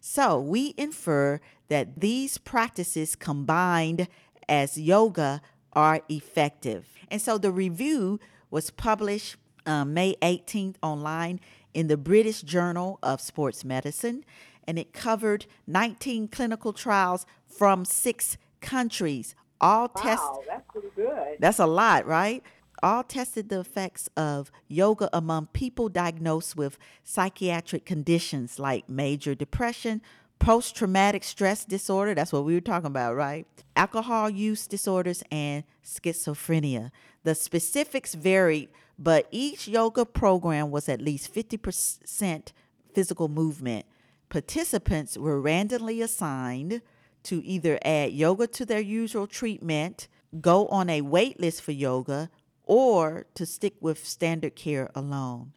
Speaker 3: So we infer that these practices combined as yoga are effective. And so the review was published um, May 18th online in the British Journal of Sports Medicine, and it covered 19 clinical trials from six countries. All
Speaker 4: Wow,
Speaker 3: test
Speaker 4: that's pretty good.
Speaker 3: that's a lot, right? All tested the effects of yoga among people diagnosed with psychiatric conditions like major depression, post traumatic stress disorder, that's what we were talking about, right? Alcohol use disorders, and schizophrenia. The specifics varied, but each yoga program was at least 50% physical movement. Participants were randomly assigned to either add yoga to their usual treatment, go on a wait list for yoga, or to stick with standard care alone.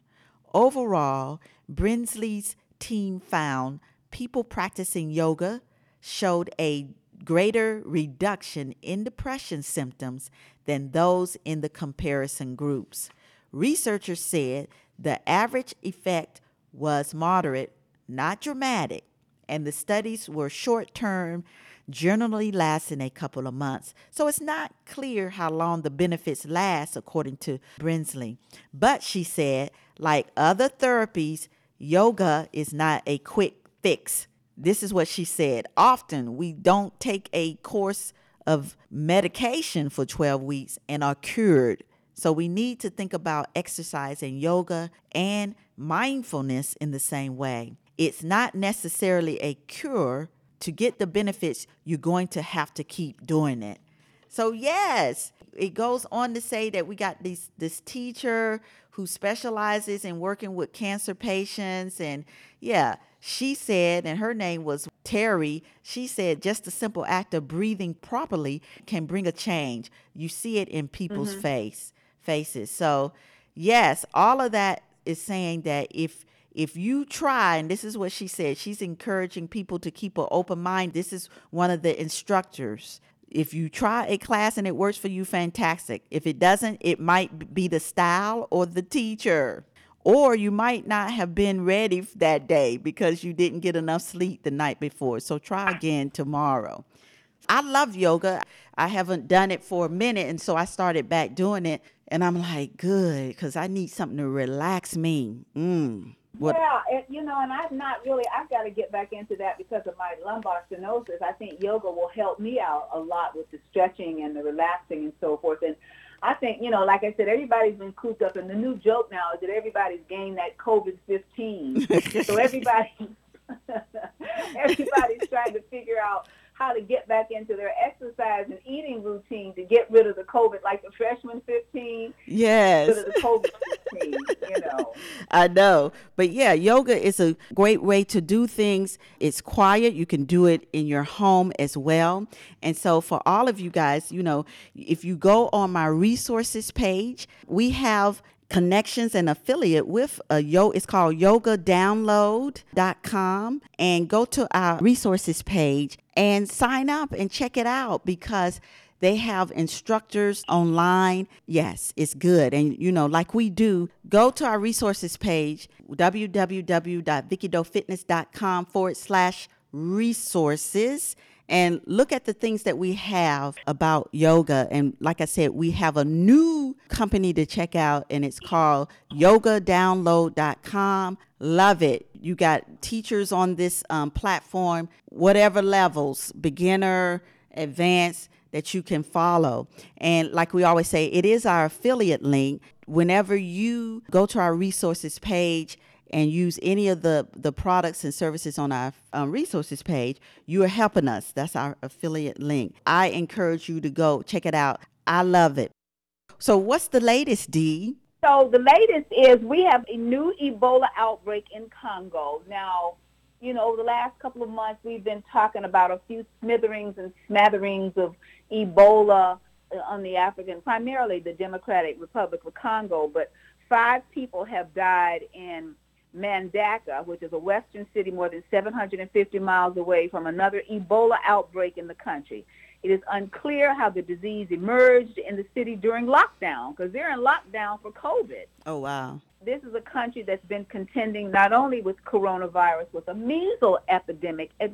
Speaker 3: Overall, Brinsley's team found people practicing yoga showed a greater reduction in depression symptoms than those in the comparison groups. Researchers said the average effect was moderate, not dramatic, and the studies were short term, generally lasting a couple of months. So it's not clear how long the benefits last, according to Brinsley. But she said, like other therapies, yoga is not a quick fix. This is what she said. Often we don't take a course of medication for 12 weeks and are cured. So we need to think about exercise and yoga and mindfulness in the same way. It's not necessarily a cure. To get the benefits, you're going to have to keep doing it. So yes, it goes on to say that we got this this teacher who specializes in working with cancer patients and yeah, she said and her name was Terry, she said just a simple act of breathing properly can bring a change. You see it in people's mm-hmm. face faces. So, yes, all of that is saying that if if you try, and this is what she said, she's encouraging people to keep an open mind. This is one of the instructors. If you try a class and it works for you, fantastic. If it doesn't, it might be the style or the teacher. Or you might not have been ready that day because you didn't get enough sleep the night before. So try again tomorrow. I love yoga. I haven't done it for a minute, and so I started back doing it. And I'm like, good, because I need something to relax me. Mm. What?
Speaker 4: Yeah, you know, and I've not really, I've got to get back into that because of my lumbar stenosis. I think yoga will help me out a lot with the stretching and the relaxing and so forth. And I think, you know, like I said, everybody's been cooped up. And the new joke now is that everybody's gained that COVID-15. so everybody, everybody's trying to figure out how to get back into their exercise and eating routine to get rid of the COVID, like the freshman 15,
Speaker 3: Yes.
Speaker 4: rid of the COVID 15, you know.
Speaker 3: I know. But yeah, yoga is a great way to do things. It's quiet. You can do it in your home as well. And so for all of you guys, you know, if you go on my resources page, we have connections and affiliate with a yo it's called yogadownload.com and go to our resources page and sign up and check it out because they have instructors online. Yes, it's good. And, you know, like we do, go to our resources page, www.vickydoefitness.com forward slash resources, and look at the things that we have about yoga. And like I said, we have a new company to check out, and it's called yogadownload.com. Love it. You got teachers on this um, platform, whatever levels, beginner, advanced, that you can follow. And like we always say, it is our affiliate link. Whenever you go to our resources page, and use any of the, the products and services on our um, resources page, you are helping us. That's our affiliate link. I encourage you to go check it out. I love it. So, what's the latest, Dee?
Speaker 4: So, the latest is we have a new Ebola outbreak in Congo. Now, you know, the last couple of months we've been talking about a few smitherings and smatterings of Ebola uh, on the African, primarily the Democratic Republic of Congo, but five people have died in Mbandaka, which is a western city more than 750 miles away from another Ebola outbreak in the country. It is unclear how the disease emerged in the city during lockdown because they're in lockdown for COVID.
Speaker 3: Oh, wow.
Speaker 4: This is a country that's been contending not only with coronavirus, with a measles epidemic as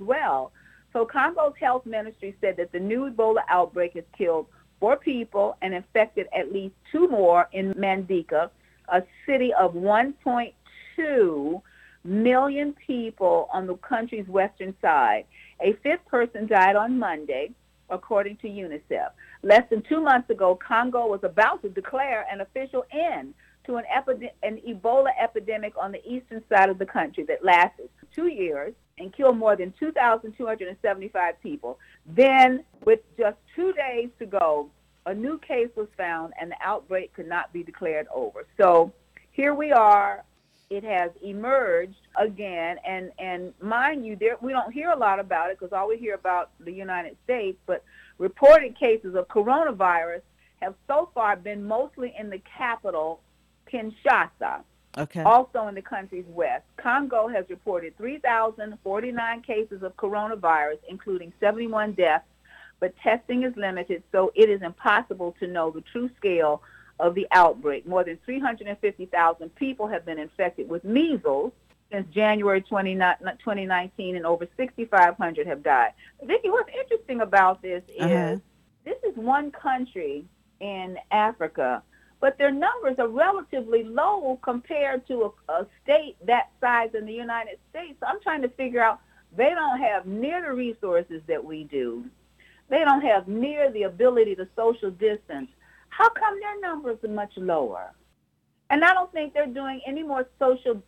Speaker 4: well. So Congo's health ministry said that the new Ebola outbreak has killed four people and infected at least two more in Mbandaka, a city of 1.2 million people on the country's western side. A fifth person died on Monday, according to UNICEF. Less than two months ago, Congo was about to declare an official end to an, epide- an Ebola epidemic on the eastern side of the country that lasted two years and killed more than 2,275 people. Then, with just two days to go, a new case was found and the outbreak could not be declared over. So here we are. It has emerged again, and and mind you, there we don't hear a lot about it because all we hear about the United States. But reported cases of coronavirus have so far been mostly in the capital, Kinshasa.
Speaker 3: Okay.
Speaker 4: Also in the country's west, Congo has reported 3,049 cases of coronavirus, including 71 deaths, but testing is limited, so it is impossible to know the true scale of the outbreak. More than 350,000 people have been infected with measles since January 20, 2019, and over 6,500 have died. Vicki, what's interesting about this is uh-huh. this is one country in Africa, but their numbers are relatively low compared to a, a state that size in the United States. So I'm trying to figure out they don't have near the resources that we do. They don't have near the ability to social distance how come their numbers are much lower? And I don't think they're doing any more social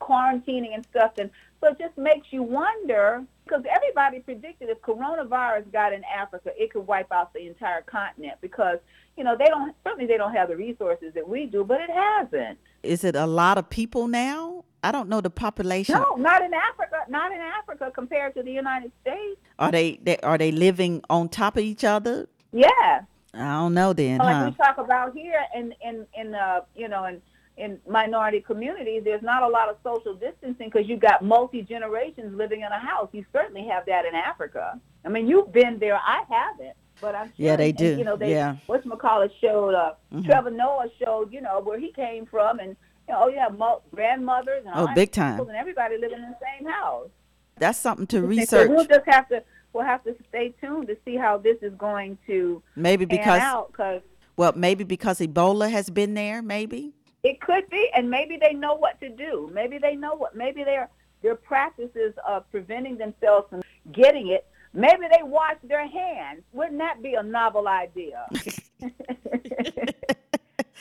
Speaker 4: quarantining and stuff. And so it just makes you wonder because everybody predicted if coronavirus got in Africa, it could wipe out the entire continent because you know they don't certainly they don't have the resources that we do, but it hasn't.
Speaker 3: Is it a lot of people now? I don't know the population.
Speaker 4: No, not in Africa. Not in Africa compared to the United States.
Speaker 3: Are they, they are they living on top of each other?
Speaker 4: Yeah.
Speaker 3: I don't know then.
Speaker 4: Like
Speaker 3: huh?
Speaker 4: we talk about here in in in uh you know in in minority communities, there's not a lot of social distancing because you got multi generations living in a house. You certainly have that in Africa. I mean, you've been there. I haven't, but I'm sure.
Speaker 3: Yeah, they do.
Speaker 4: And, you know, they
Speaker 3: yeah.
Speaker 4: what's McCullough showed. Uh, mm-hmm. Trevor Noah showed. You know where he came from, and you know, you have grandmothers and
Speaker 3: oh, big time,
Speaker 4: and everybody living in the same house.
Speaker 3: That's something to research.
Speaker 4: So we'll just have to we'll have to stay tuned to see how this is going to
Speaker 3: maybe because
Speaker 4: out, cause
Speaker 3: well maybe because Ebola has been there maybe?
Speaker 4: It could be and maybe they know what to do. Maybe they know what maybe their their practices of preventing themselves from getting it maybe they wash their hands. Wouldn't that be a novel idea?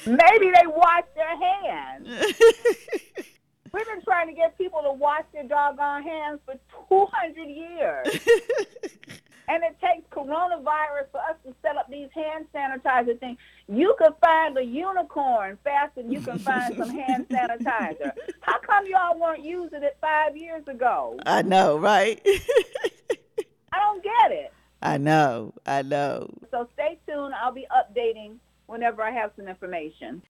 Speaker 4: Maybe they wash their hands We've been trying to get people to wash their doggone hands for 200 years. and it takes coronavirus for us to set up these hand sanitizer things. You can find a unicorn faster than you can find some hand sanitizer. How come y'all weren't using it five years ago?
Speaker 3: I know, right?
Speaker 4: I don't get it.
Speaker 3: I know, I know.
Speaker 4: So stay tuned. I'll be updating whenever I have some information.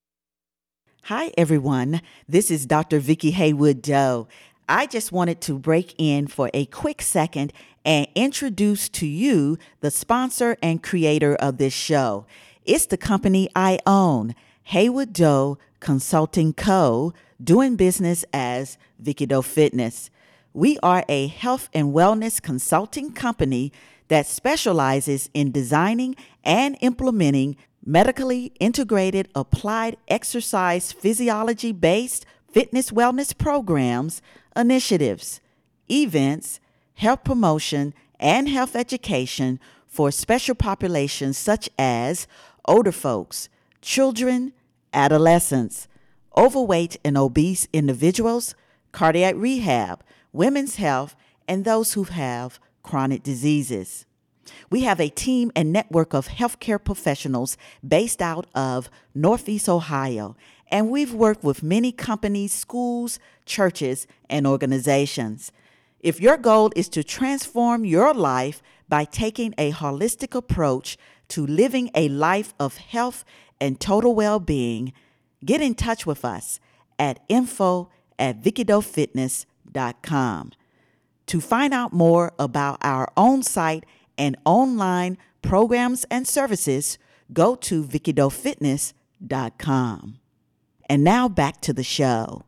Speaker 3: Hi, everyone. This is Dr. Vicki Haywood Doe. I just wanted to break in for a quick second and introduce to you the sponsor and creator of this show. It's the company I own, Haywood Doe Consulting Co., doing business as Vicki Doe Fitness. We are a health and wellness consulting company that specializes in designing and implementing medically integrated applied exercise physiology based fitness wellness programs, initiatives, events, health promotion, and health education for special populations such as older folks, children, adolescents, overweight and obese individuals, cardiac rehab, women's health, and those who have chronic diseases. We have a team and network of healthcare professionals based out of Northeast Ohio, and we've worked with many companies, schools, churches, and organizations. If your goal is to transform your life by taking a holistic approach to living a life of health and total well being, get in touch with us at info at vickydoefitness.com. To find out more about our own site and online programs and services, go to vickydoefitness.com. And now back to the show.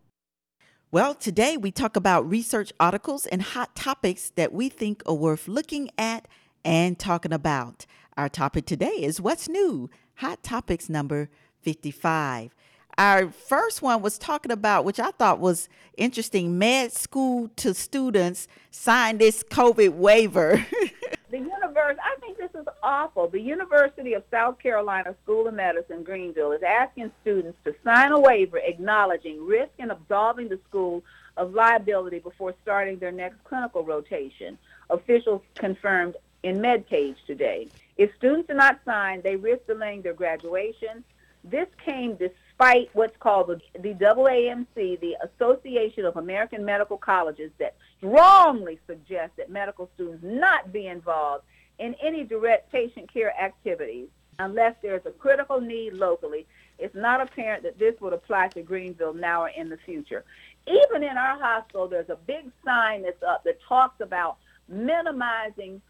Speaker 3: Well, today we talk about research articles and hot topics that we think are worth looking at and talking about. Our topic today is What's New? Hot Topics number 55. Our first one was talking about, which I thought was interesting med school to students sign this COVID waiver.
Speaker 4: the universe, I think this is awful. The University of South Carolina School of Medicine, Greenville, is asking students to sign a waiver acknowledging risk and absolving the school of liability before starting their next clinical rotation. Officials confirmed in MedPage today. If students do not sign, they risk delaying their graduation. This came despite what's called the, the AAMC, the Association of American Medical Colleges, that strongly suggests that medical students not be involved in any direct patient care activities unless there is a critical need locally. It's not apparent that this would apply to Greenville now or in the future. Even in our hospital, there's a big sign that's up that talks about minimizing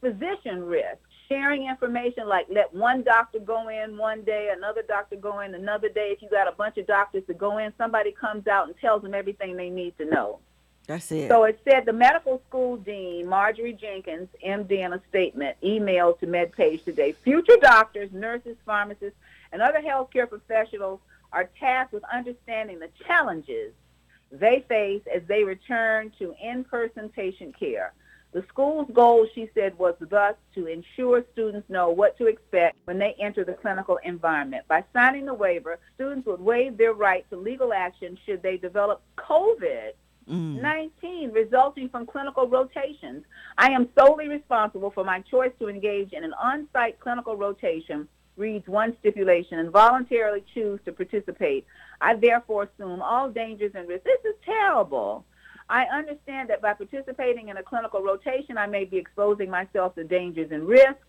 Speaker 4: physician risk sharing information like let one doctor go in one day, another doctor go in another day. If you got a bunch of doctors to go in, somebody comes out and tells them everything they need to know.
Speaker 3: That's it.
Speaker 4: So it said the medical school dean, Marjorie Jenkins, MD, in a statement emailed to MedPage today, future doctors, nurses, pharmacists, and other healthcare professionals are tasked with understanding the challenges they face as they return to in-person patient care. The school's goal, she said, was thus to ensure students know what to expect when they enter the clinical environment. By signing the waiver, students would waive their right to legal action should they develop COVID 19 mm. resulting from clinical rotations. I am solely responsible for my choice to engage in an on-site clinical rotation, reads one stipulation, and voluntarily choose to participate. I therefore assume all dangers and risks. This is terrible. I understand that by participating in a clinical rotation, I may be exposing myself to dangers and risks,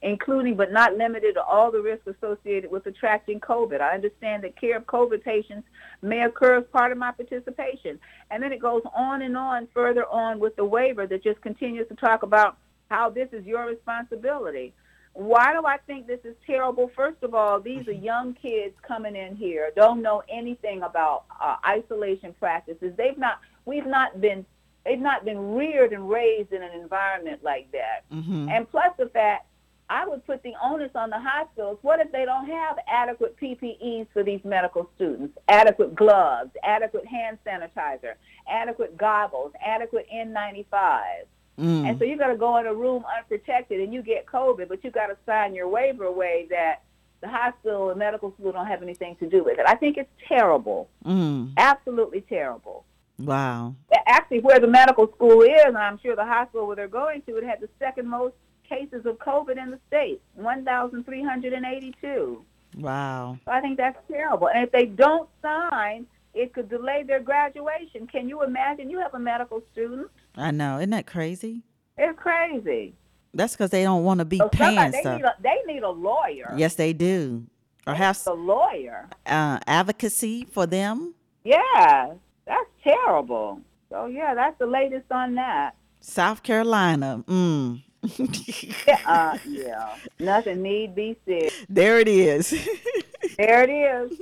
Speaker 4: including but not limited to all the risks associated with attracting COVID. I understand that care of COVID patients may occur as part of my participation. And then it goes on and on further on with the waiver that just continues to talk about how this is your responsibility. Why do I think this is terrible? First of all, these are mm-hmm. young kids coming in here, don't know anything about uh, isolation practices. They've not, we've not been, they've not been reared and raised in an environment like that. Mm-hmm. And plus the fact, I would put the onus on the hospitals. What if they don't have adequate PPEs for these medical students? Adequate gloves, adequate hand sanitizer, adequate goggles, adequate N95s. Mm. And so you got to go in a room unprotected and you get COVID, but you got to sign your waiver away that the hospital and medical school don't have anything to do with it. I think it's terrible. Mm. Absolutely terrible.
Speaker 3: Wow.
Speaker 4: Actually, where the medical school is, and I'm sure the hospital where they're going to, it had the second most cases of COVID in the state, 1,382.
Speaker 3: Wow.
Speaker 4: So I think that's terrible. And if they don't sign, it could delay their graduation. Can you imagine? You have a medical student
Speaker 3: I know. Isn't that crazy?
Speaker 4: It's crazy.
Speaker 3: That's because they don't want to be so paying
Speaker 4: they
Speaker 3: stuff.
Speaker 4: Need a, they need a lawyer.
Speaker 3: Yes, they do. Or have
Speaker 4: a lawyer.
Speaker 3: Uh, advocacy for them.
Speaker 4: Yeah, that's terrible. So yeah, that's the latest on that.
Speaker 3: South Carolina. Mm.
Speaker 4: yeah, uh, yeah, nothing need be said.
Speaker 3: There it is.
Speaker 4: there it is.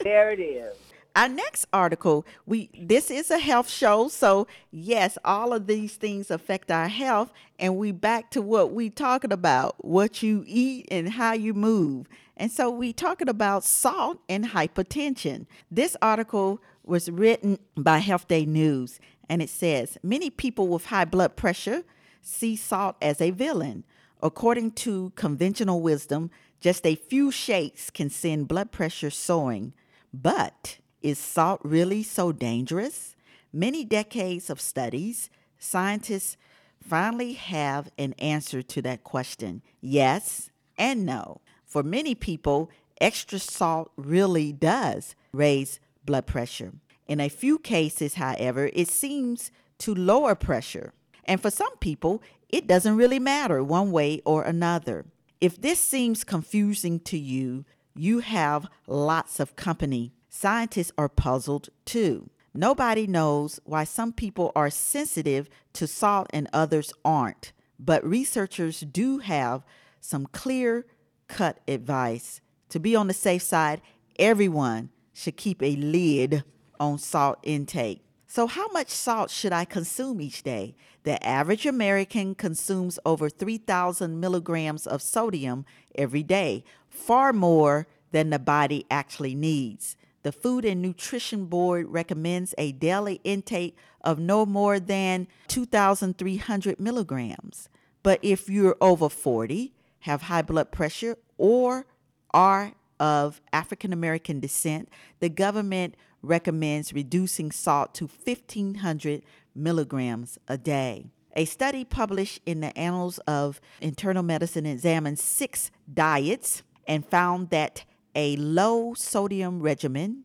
Speaker 4: There it is
Speaker 3: our next article we this is a health show so yes all of these things affect our health and we back to what we talking about what you eat and how you move and so we talking about salt and hypertension this article was written by Health Day News, and it says many people with high blood pressure see salt as a villain. According to conventional wisdom, just a few shakes can send blood pressure soaring. But is salt really so dangerous? Many decades of studies, scientists finally have an answer to that question yes and no. For many people, extra salt really does raise blood pressure. In a few cases, however, it seems to lower pressure. And for some people, it doesn't really matter one way or another. If this seems confusing to you, you have lots of company. Scientists are puzzled too. Nobody knows why some people are sensitive to salt and others aren't, but researchers do have some clear cut advice. To be on the safe side, everyone should keep a lid on salt intake. So, how much salt should I consume each day? The average American consumes over 3,000 milligrams of sodium every day, far more than the body actually needs. The Food and Nutrition Board recommends a daily intake of no more than 2,300 milligrams. But if you're over 40, have high blood pressure, or are of African American descent, the government recommends reducing salt to 1,500 milligrams a day. A study published in the Annals of Internal Medicine examined six diets and found that a low sodium regimen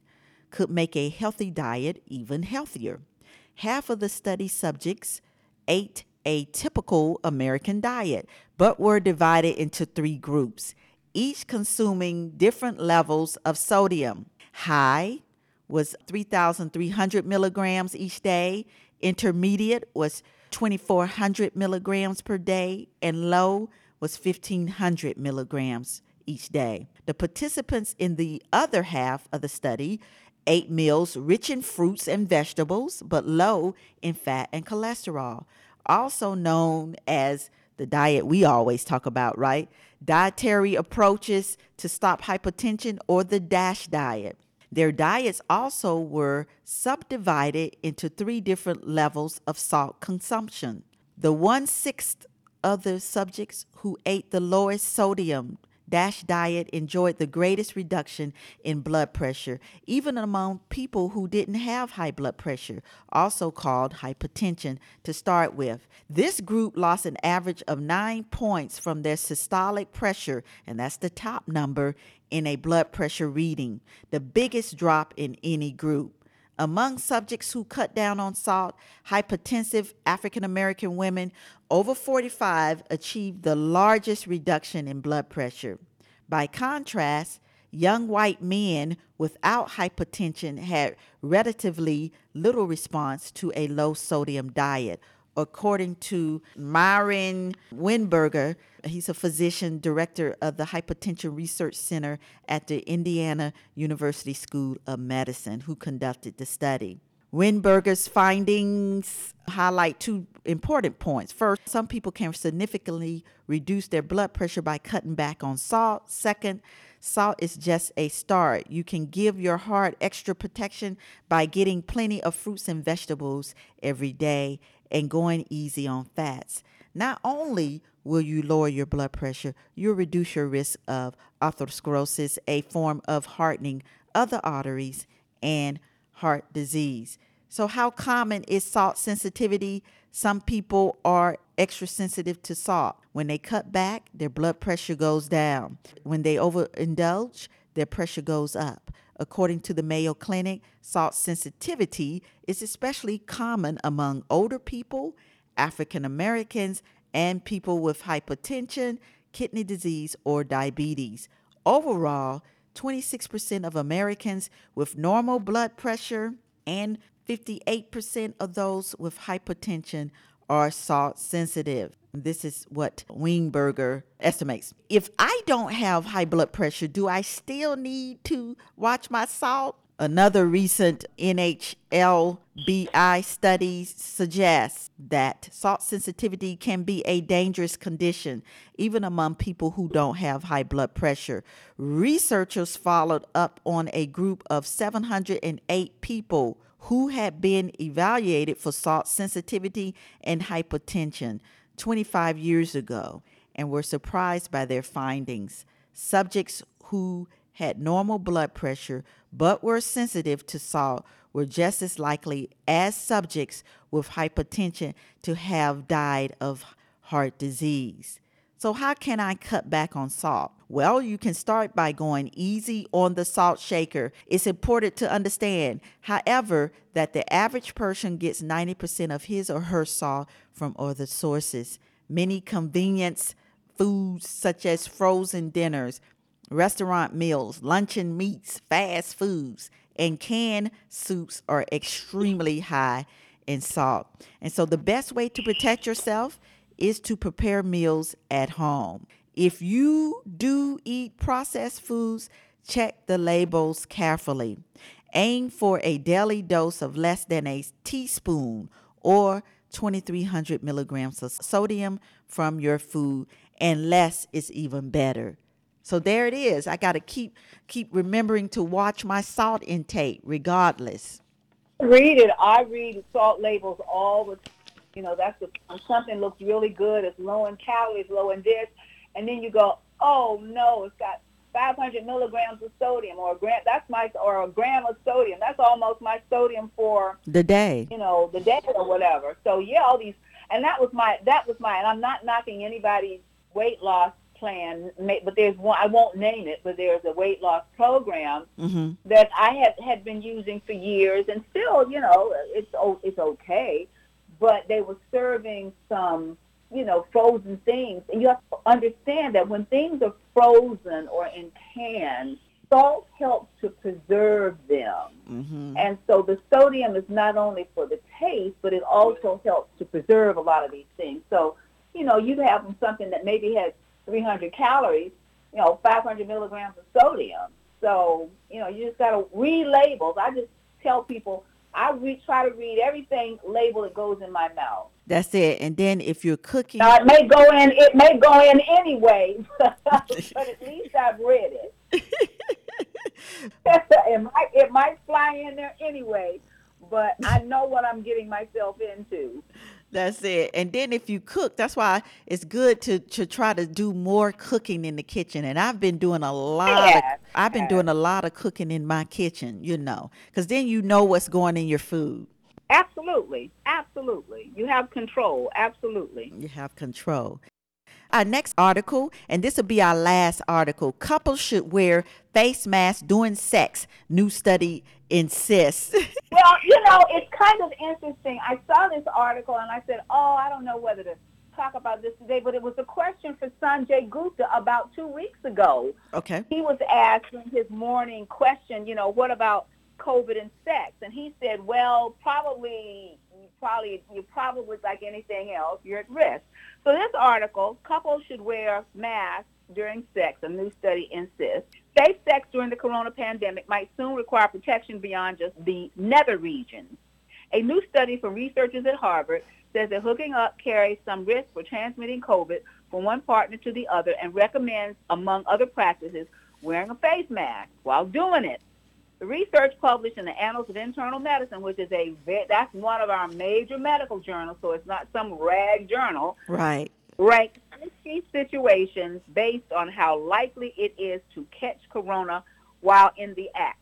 Speaker 3: could make a healthy diet even healthier. Half of the study subjects ate a typical American diet, but were divided into three groups, each consuming different levels of sodium. High was 3,300 milligrams each day, intermediate was 2,400 milligrams per day, and low was 1,500 milligrams each day. The participants in the other half of the study ate meals rich in fruits and vegetables, but low in fat and cholesterol, also known as the diet we always talk about, right? Dietary approaches to stop hypertension or the DASH diet. Their diets also were subdivided into three different levels of salt consumption. The one sixth of the subjects who ate the lowest sodium DASH diet enjoyed the greatest reduction in blood pressure, even among people who didn't have high blood pressure, also called hypertension, to start with. This group lost an average of nine points from their systolic pressure, and that's the top number in a blood pressure reading, the biggest drop in any group. Among subjects who cut down on salt, hypertensive African American women over 45 achieved the largest reduction in blood pressure. By contrast, young white men without hypertension had relatively little response to a low sodium diet. According to Myron Weinberger. he's a physician director of the Hypertension Research Center at the Indiana University School of Medicine, who conducted the study. Weinberger's findings highlight two important points. First, some people can significantly reduce their blood pressure by cutting back on salt. Second, salt is just a start. You can give your heart extra protection by getting plenty of fruits and vegetables every day and going easy on fats. Not only will you lower your blood pressure, you'll reduce your risk of atherosclerosis, a form of hardening of the arteries, and heart disease. So, how common is salt sensitivity? Some people are extra sensitive to salt. When they cut back, their blood pressure goes down. When they overindulge, their pressure goes up. According to the Mayo Clinic, salt sensitivity is especially common among older people, African Americans, and people with hypertension, kidney disease, or diabetes. Overall, 26% of Americans with normal blood pressure and 58% of those with hypertension are salt sensitive. This is what Weinberger estimates. If I don't have high blood pressure, do I still need to watch my salt? Another recent NHLBI study suggests that salt sensitivity can be a dangerous condition, even among people who don't have high blood pressure. Researchers followed up on a group of 708 people who had been evaluated for salt sensitivity and hypertension 25 years ago and were surprised by their findings. Subjects who had normal blood pressure but were sensitive to salt were just as likely as subjects with hypertension to have died of heart disease. So, how can I cut back on salt? Well, you can start by going easy on the salt shaker. It's important to understand, however, that the average person gets 90% of his or her salt from other sources. Many convenience foods, such as frozen dinners, restaurant meals, luncheon meats, fast foods, and canned soups are extremely high in salt. And so, the best way to protect yourself is to prepare meals at home. If you do eat processed foods, check the labels carefully. Aim for a daily dose of less than a teaspoon or 2300 milligrams of sodium from your food, and less is even better. So there it is. I got to keep keep remembering to watch my salt intake regardless.
Speaker 4: Read it. I read salt labels all the time. You know, that's the, something looks really good. It's low in calories, low in this, and then you go, oh no, it's got 500 milligrams of sodium, or a gram. That's my or a gram of sodium. That's almost my sodium for
Speaker 3: the day.
Speaker 4: You know, the day or whatever. So yeah, all these, and that was my that was my. And I'm not knocking anybody's weight loss plan, but there's one, I won't name it, but there's a weight loss program mm-hmm. that I had, had been using for years and still, you know, it's, it's okay, but they were serving some, you know, frozen things. And you have to understand that when things are frozen or in cans, salt helps to preserve them. Mm-hmm. And so the sodium is not only for the taste, but it also helps to preserve a lot of these things. So, you know, you have something that maybe has 300 calories, you know, 500 milligrams of sodium. So, you know, you just got to relabel. I just tell people I re- try to read everything label that goes in my mouth.
Speaker 3: That's it. And then if you're cooking,
Speaker 4: now, it may go in. It may go in anyway, but at least I've read it. it might it might fly in there anyway, but I know what I'm getting myself into.
Speaker 3: That's it. And then if you cook, that's why it's good to to try to do more cooking in the kitchen. And I've been doing a lot of I've been doing a lot of cooking in my kitchen, you know, cuz then you know what's going in your food.
Speaker 4: Absolutely. Absolutely. You have control. Absolutely.
Speaker 3: You have control. Our next article, and this will be our last article couples should wear face masks during sex. New study insists.
Speaker 4: well, you know, it's kind of interesting. I saw this article and I said, oh, I don't know whether to talk about this today, but it was a question for Sanjay Gupta about two weeks ago.
Speaker 3: Okay.
Speaker 4: He was asked in his morning question, you know, what about COVID and sex? And he said, well, probably, probably, you probably like anything else, you're at risk. So this article, couples should wear masks during sex, a new study insists. Safe sex during the corona pandemic might soon require protection beyond just the nether regions. A new study from researchers at Harvard says that hooking up carries some risk for transmitting COVID from one partner to the other and recommends, among other practices, wearing a face mask while doing it. The research published in the Annals of Internal Medicine, which is a that's one of our major medical journals, so it's not some rag journal.
Speaker 3: Right.
Speaker 4: Ranked 50 situations based on how likely it is to catch corona while in the act.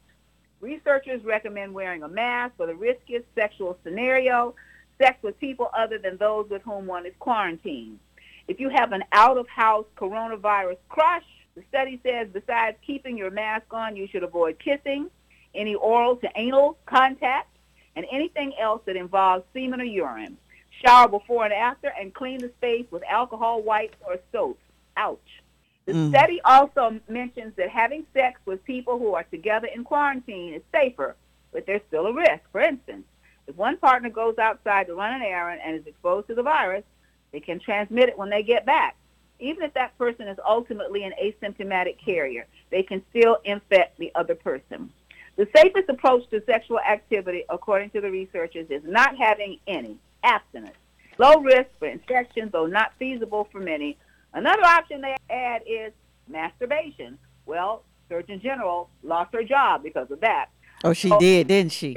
Speaker 4: Researchers recommend wearing a mask for the riskiest sexual scenario, sex with people other than those with whom one is quarantined. If you have an out-of-house coronavirus crush, the study says besides keeping your mask on, you should avoid kissing, any oral to anal contact, and anything else that involves semen or urine. Shower before and after, and clean the space with alcohol wipes or soap. Ouch. The mm. study also mentions that having sex with people who are together in quarantine is safer, but there's still a risk. For instance, if one partner goes outside to run an errand and is exposed to the virus, they can transmit it when they get back. Even if that person is ultimately an asymptomatic carrier, they can still infect the other person. The safest approach to sexual activity, according to the researchers, is not having any abstinence. Low risk for infection, though not feasible for many. Another option they add is masturbation. Well, Surgeon General lost her job because of that.
Speaker 3: Oh, she
Speaker 4: Oh.
Speaker 3: did, didn't she?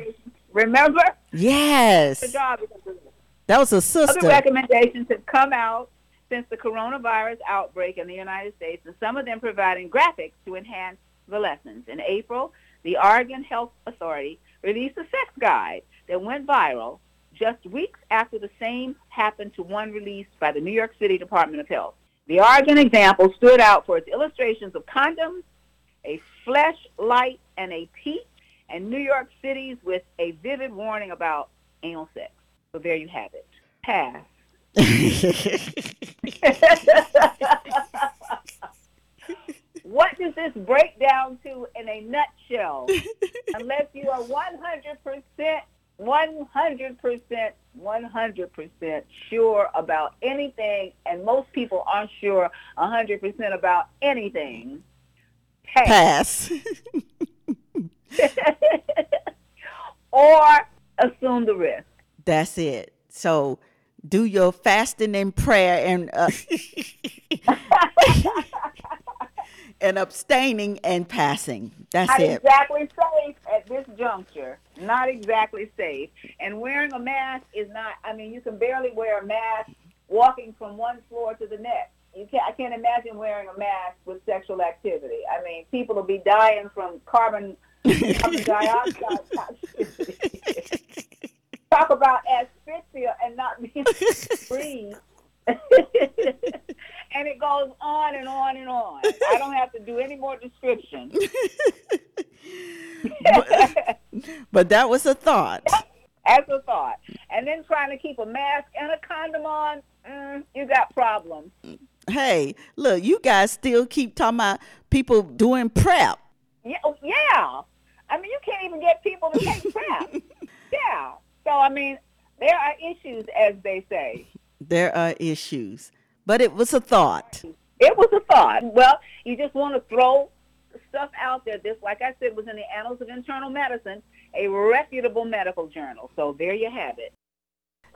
Speaker 4: Remember?
Speaker 3: Yes.
Speaker 4: Her job that.
Speaker 3: That was a sister.
Speaker 4: Other recommendations have come out since the coronavirus outbreak in the United States, and some of them providing graphics to enhance the lessons. In April, the Oregon Health Authority released a sex guide that went viral just weeks after the same happened to one released by the New York City Department of Health. The Oregon example stood out for its illustrations of condoms, a fleshlight, and a peep, and New York City's with a vivid warning about anal sex. So there you have it. Pass. what does this break down to in a nutshell? Unless you are 100%, 100%, 100% sure about anything, and most people aren't sure 100% about anything, pass.
Speaker 3: Pass.
Speaker 4: or assume the risk.
Speaker 3: That's it. So do your fasting and prayer and uh, and abstaining and passing. That's
Speaker 4: Not
Speaker 3: it.
Speaker 4: exactly safe at this juncture. Not exactly safe. And wearing a mask is not. I mean, you can barely wear a mask walking from one floor to the next. You can't. I can't imagine wearing a mask with sexual activity. I mean, people will be dying from carbon, carbon dioxide toxicity. Talk about asphyxia and not being able to breathe. And it goes on and on and on. I don't have to do any more description.
Speaker 3: But that was a thought.
Speaker 4: as a thought. And then trying to keep a mask and a condom on, mm, you got problems.
Speaker 3: Hey, look, you guys still keep talking about people doing PrEP.
Speaker 4: Yeah, oh, yeah. I mean, you can't even get people to take PrEP. yeah. So, I mean, there are issues, as they say.
Speaker 3: There are issues. But it was a thought.
Speaker 4: It was a thought. Well, you just want to throw stuff out there. This, like I said, was in the Annals of Internal Medicine, a reputable medical journal. So there you have it.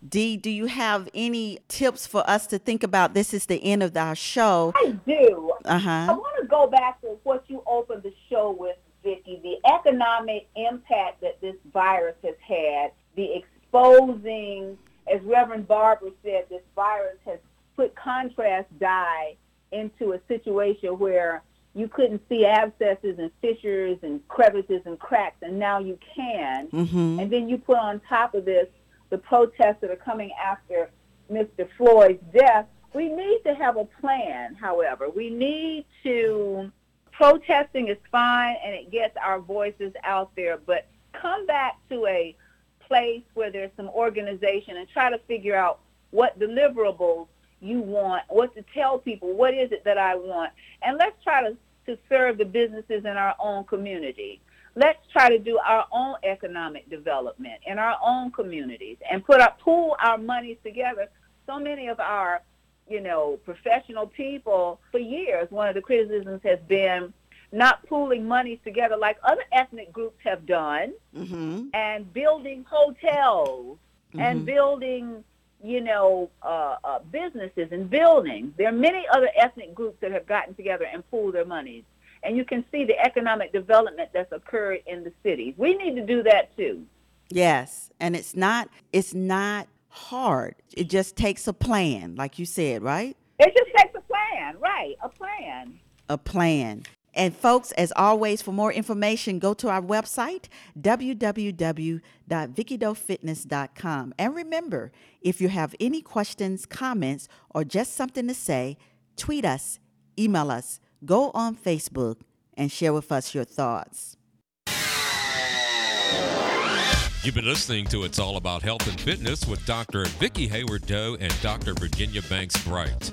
Speaker 3: Dee, do you have any tips for us to think about? This is the end of our show.
Speaker 4: I do.
Speaker 3: Uh-huh.
Speaker 4: I want to go back to what you opened the show with, Vicki, the economic impact that this virus has had, the exposing, as Reverend Barber said, this virus has put contrast dye into a situation where you couldn't see abscesses and fissures and crevices and cracks, and now you can.
Speaker 3: Mm-hmm.
Speaker 4: And then you put on top of this the protests that are coming after Mr. Floyd's death. We need to have a plan, however. We need to, protesting is fine and it gets our voices out there, but come back to a place where there's some organization and try to figure out what deliverables you want, what to tell people, what is it that I want, and let's try to, to serve the businesses in our own community let's try to do our own economic development in our own communities and put up, pool our monies together. So many of our, you know, professional people for years, one of the criticisms has been not pooling monies together like other ethnic groups have done
Speaker 3: Mm-hmm.
Speaker 4: and building hotels and building, you know, uh, uh, businesses and buildings. There are many other ethnic groups that have gotten together and pooled their monies. And you can see the economic development that's occurred in the cities. We need to do that too.
Speaker 3: Yes, and it's not it's not hard. It just takes a plan, like you said, right?
Speaker 4: It just takes a plan, right? A plan.
Speaker 3: A plan. And folks, as always, for more information, go to our website, www.vickydoefitness.com. And remember, if you have any questions, comments, or just something to say, tweet us, email us, go on Facebook, and share with us your thoughts.
Speaker 5: You've been listening to It's All About Health and Fitness with Dr. Vicki Hayward Doe and Dr. Virginia Banks Bright.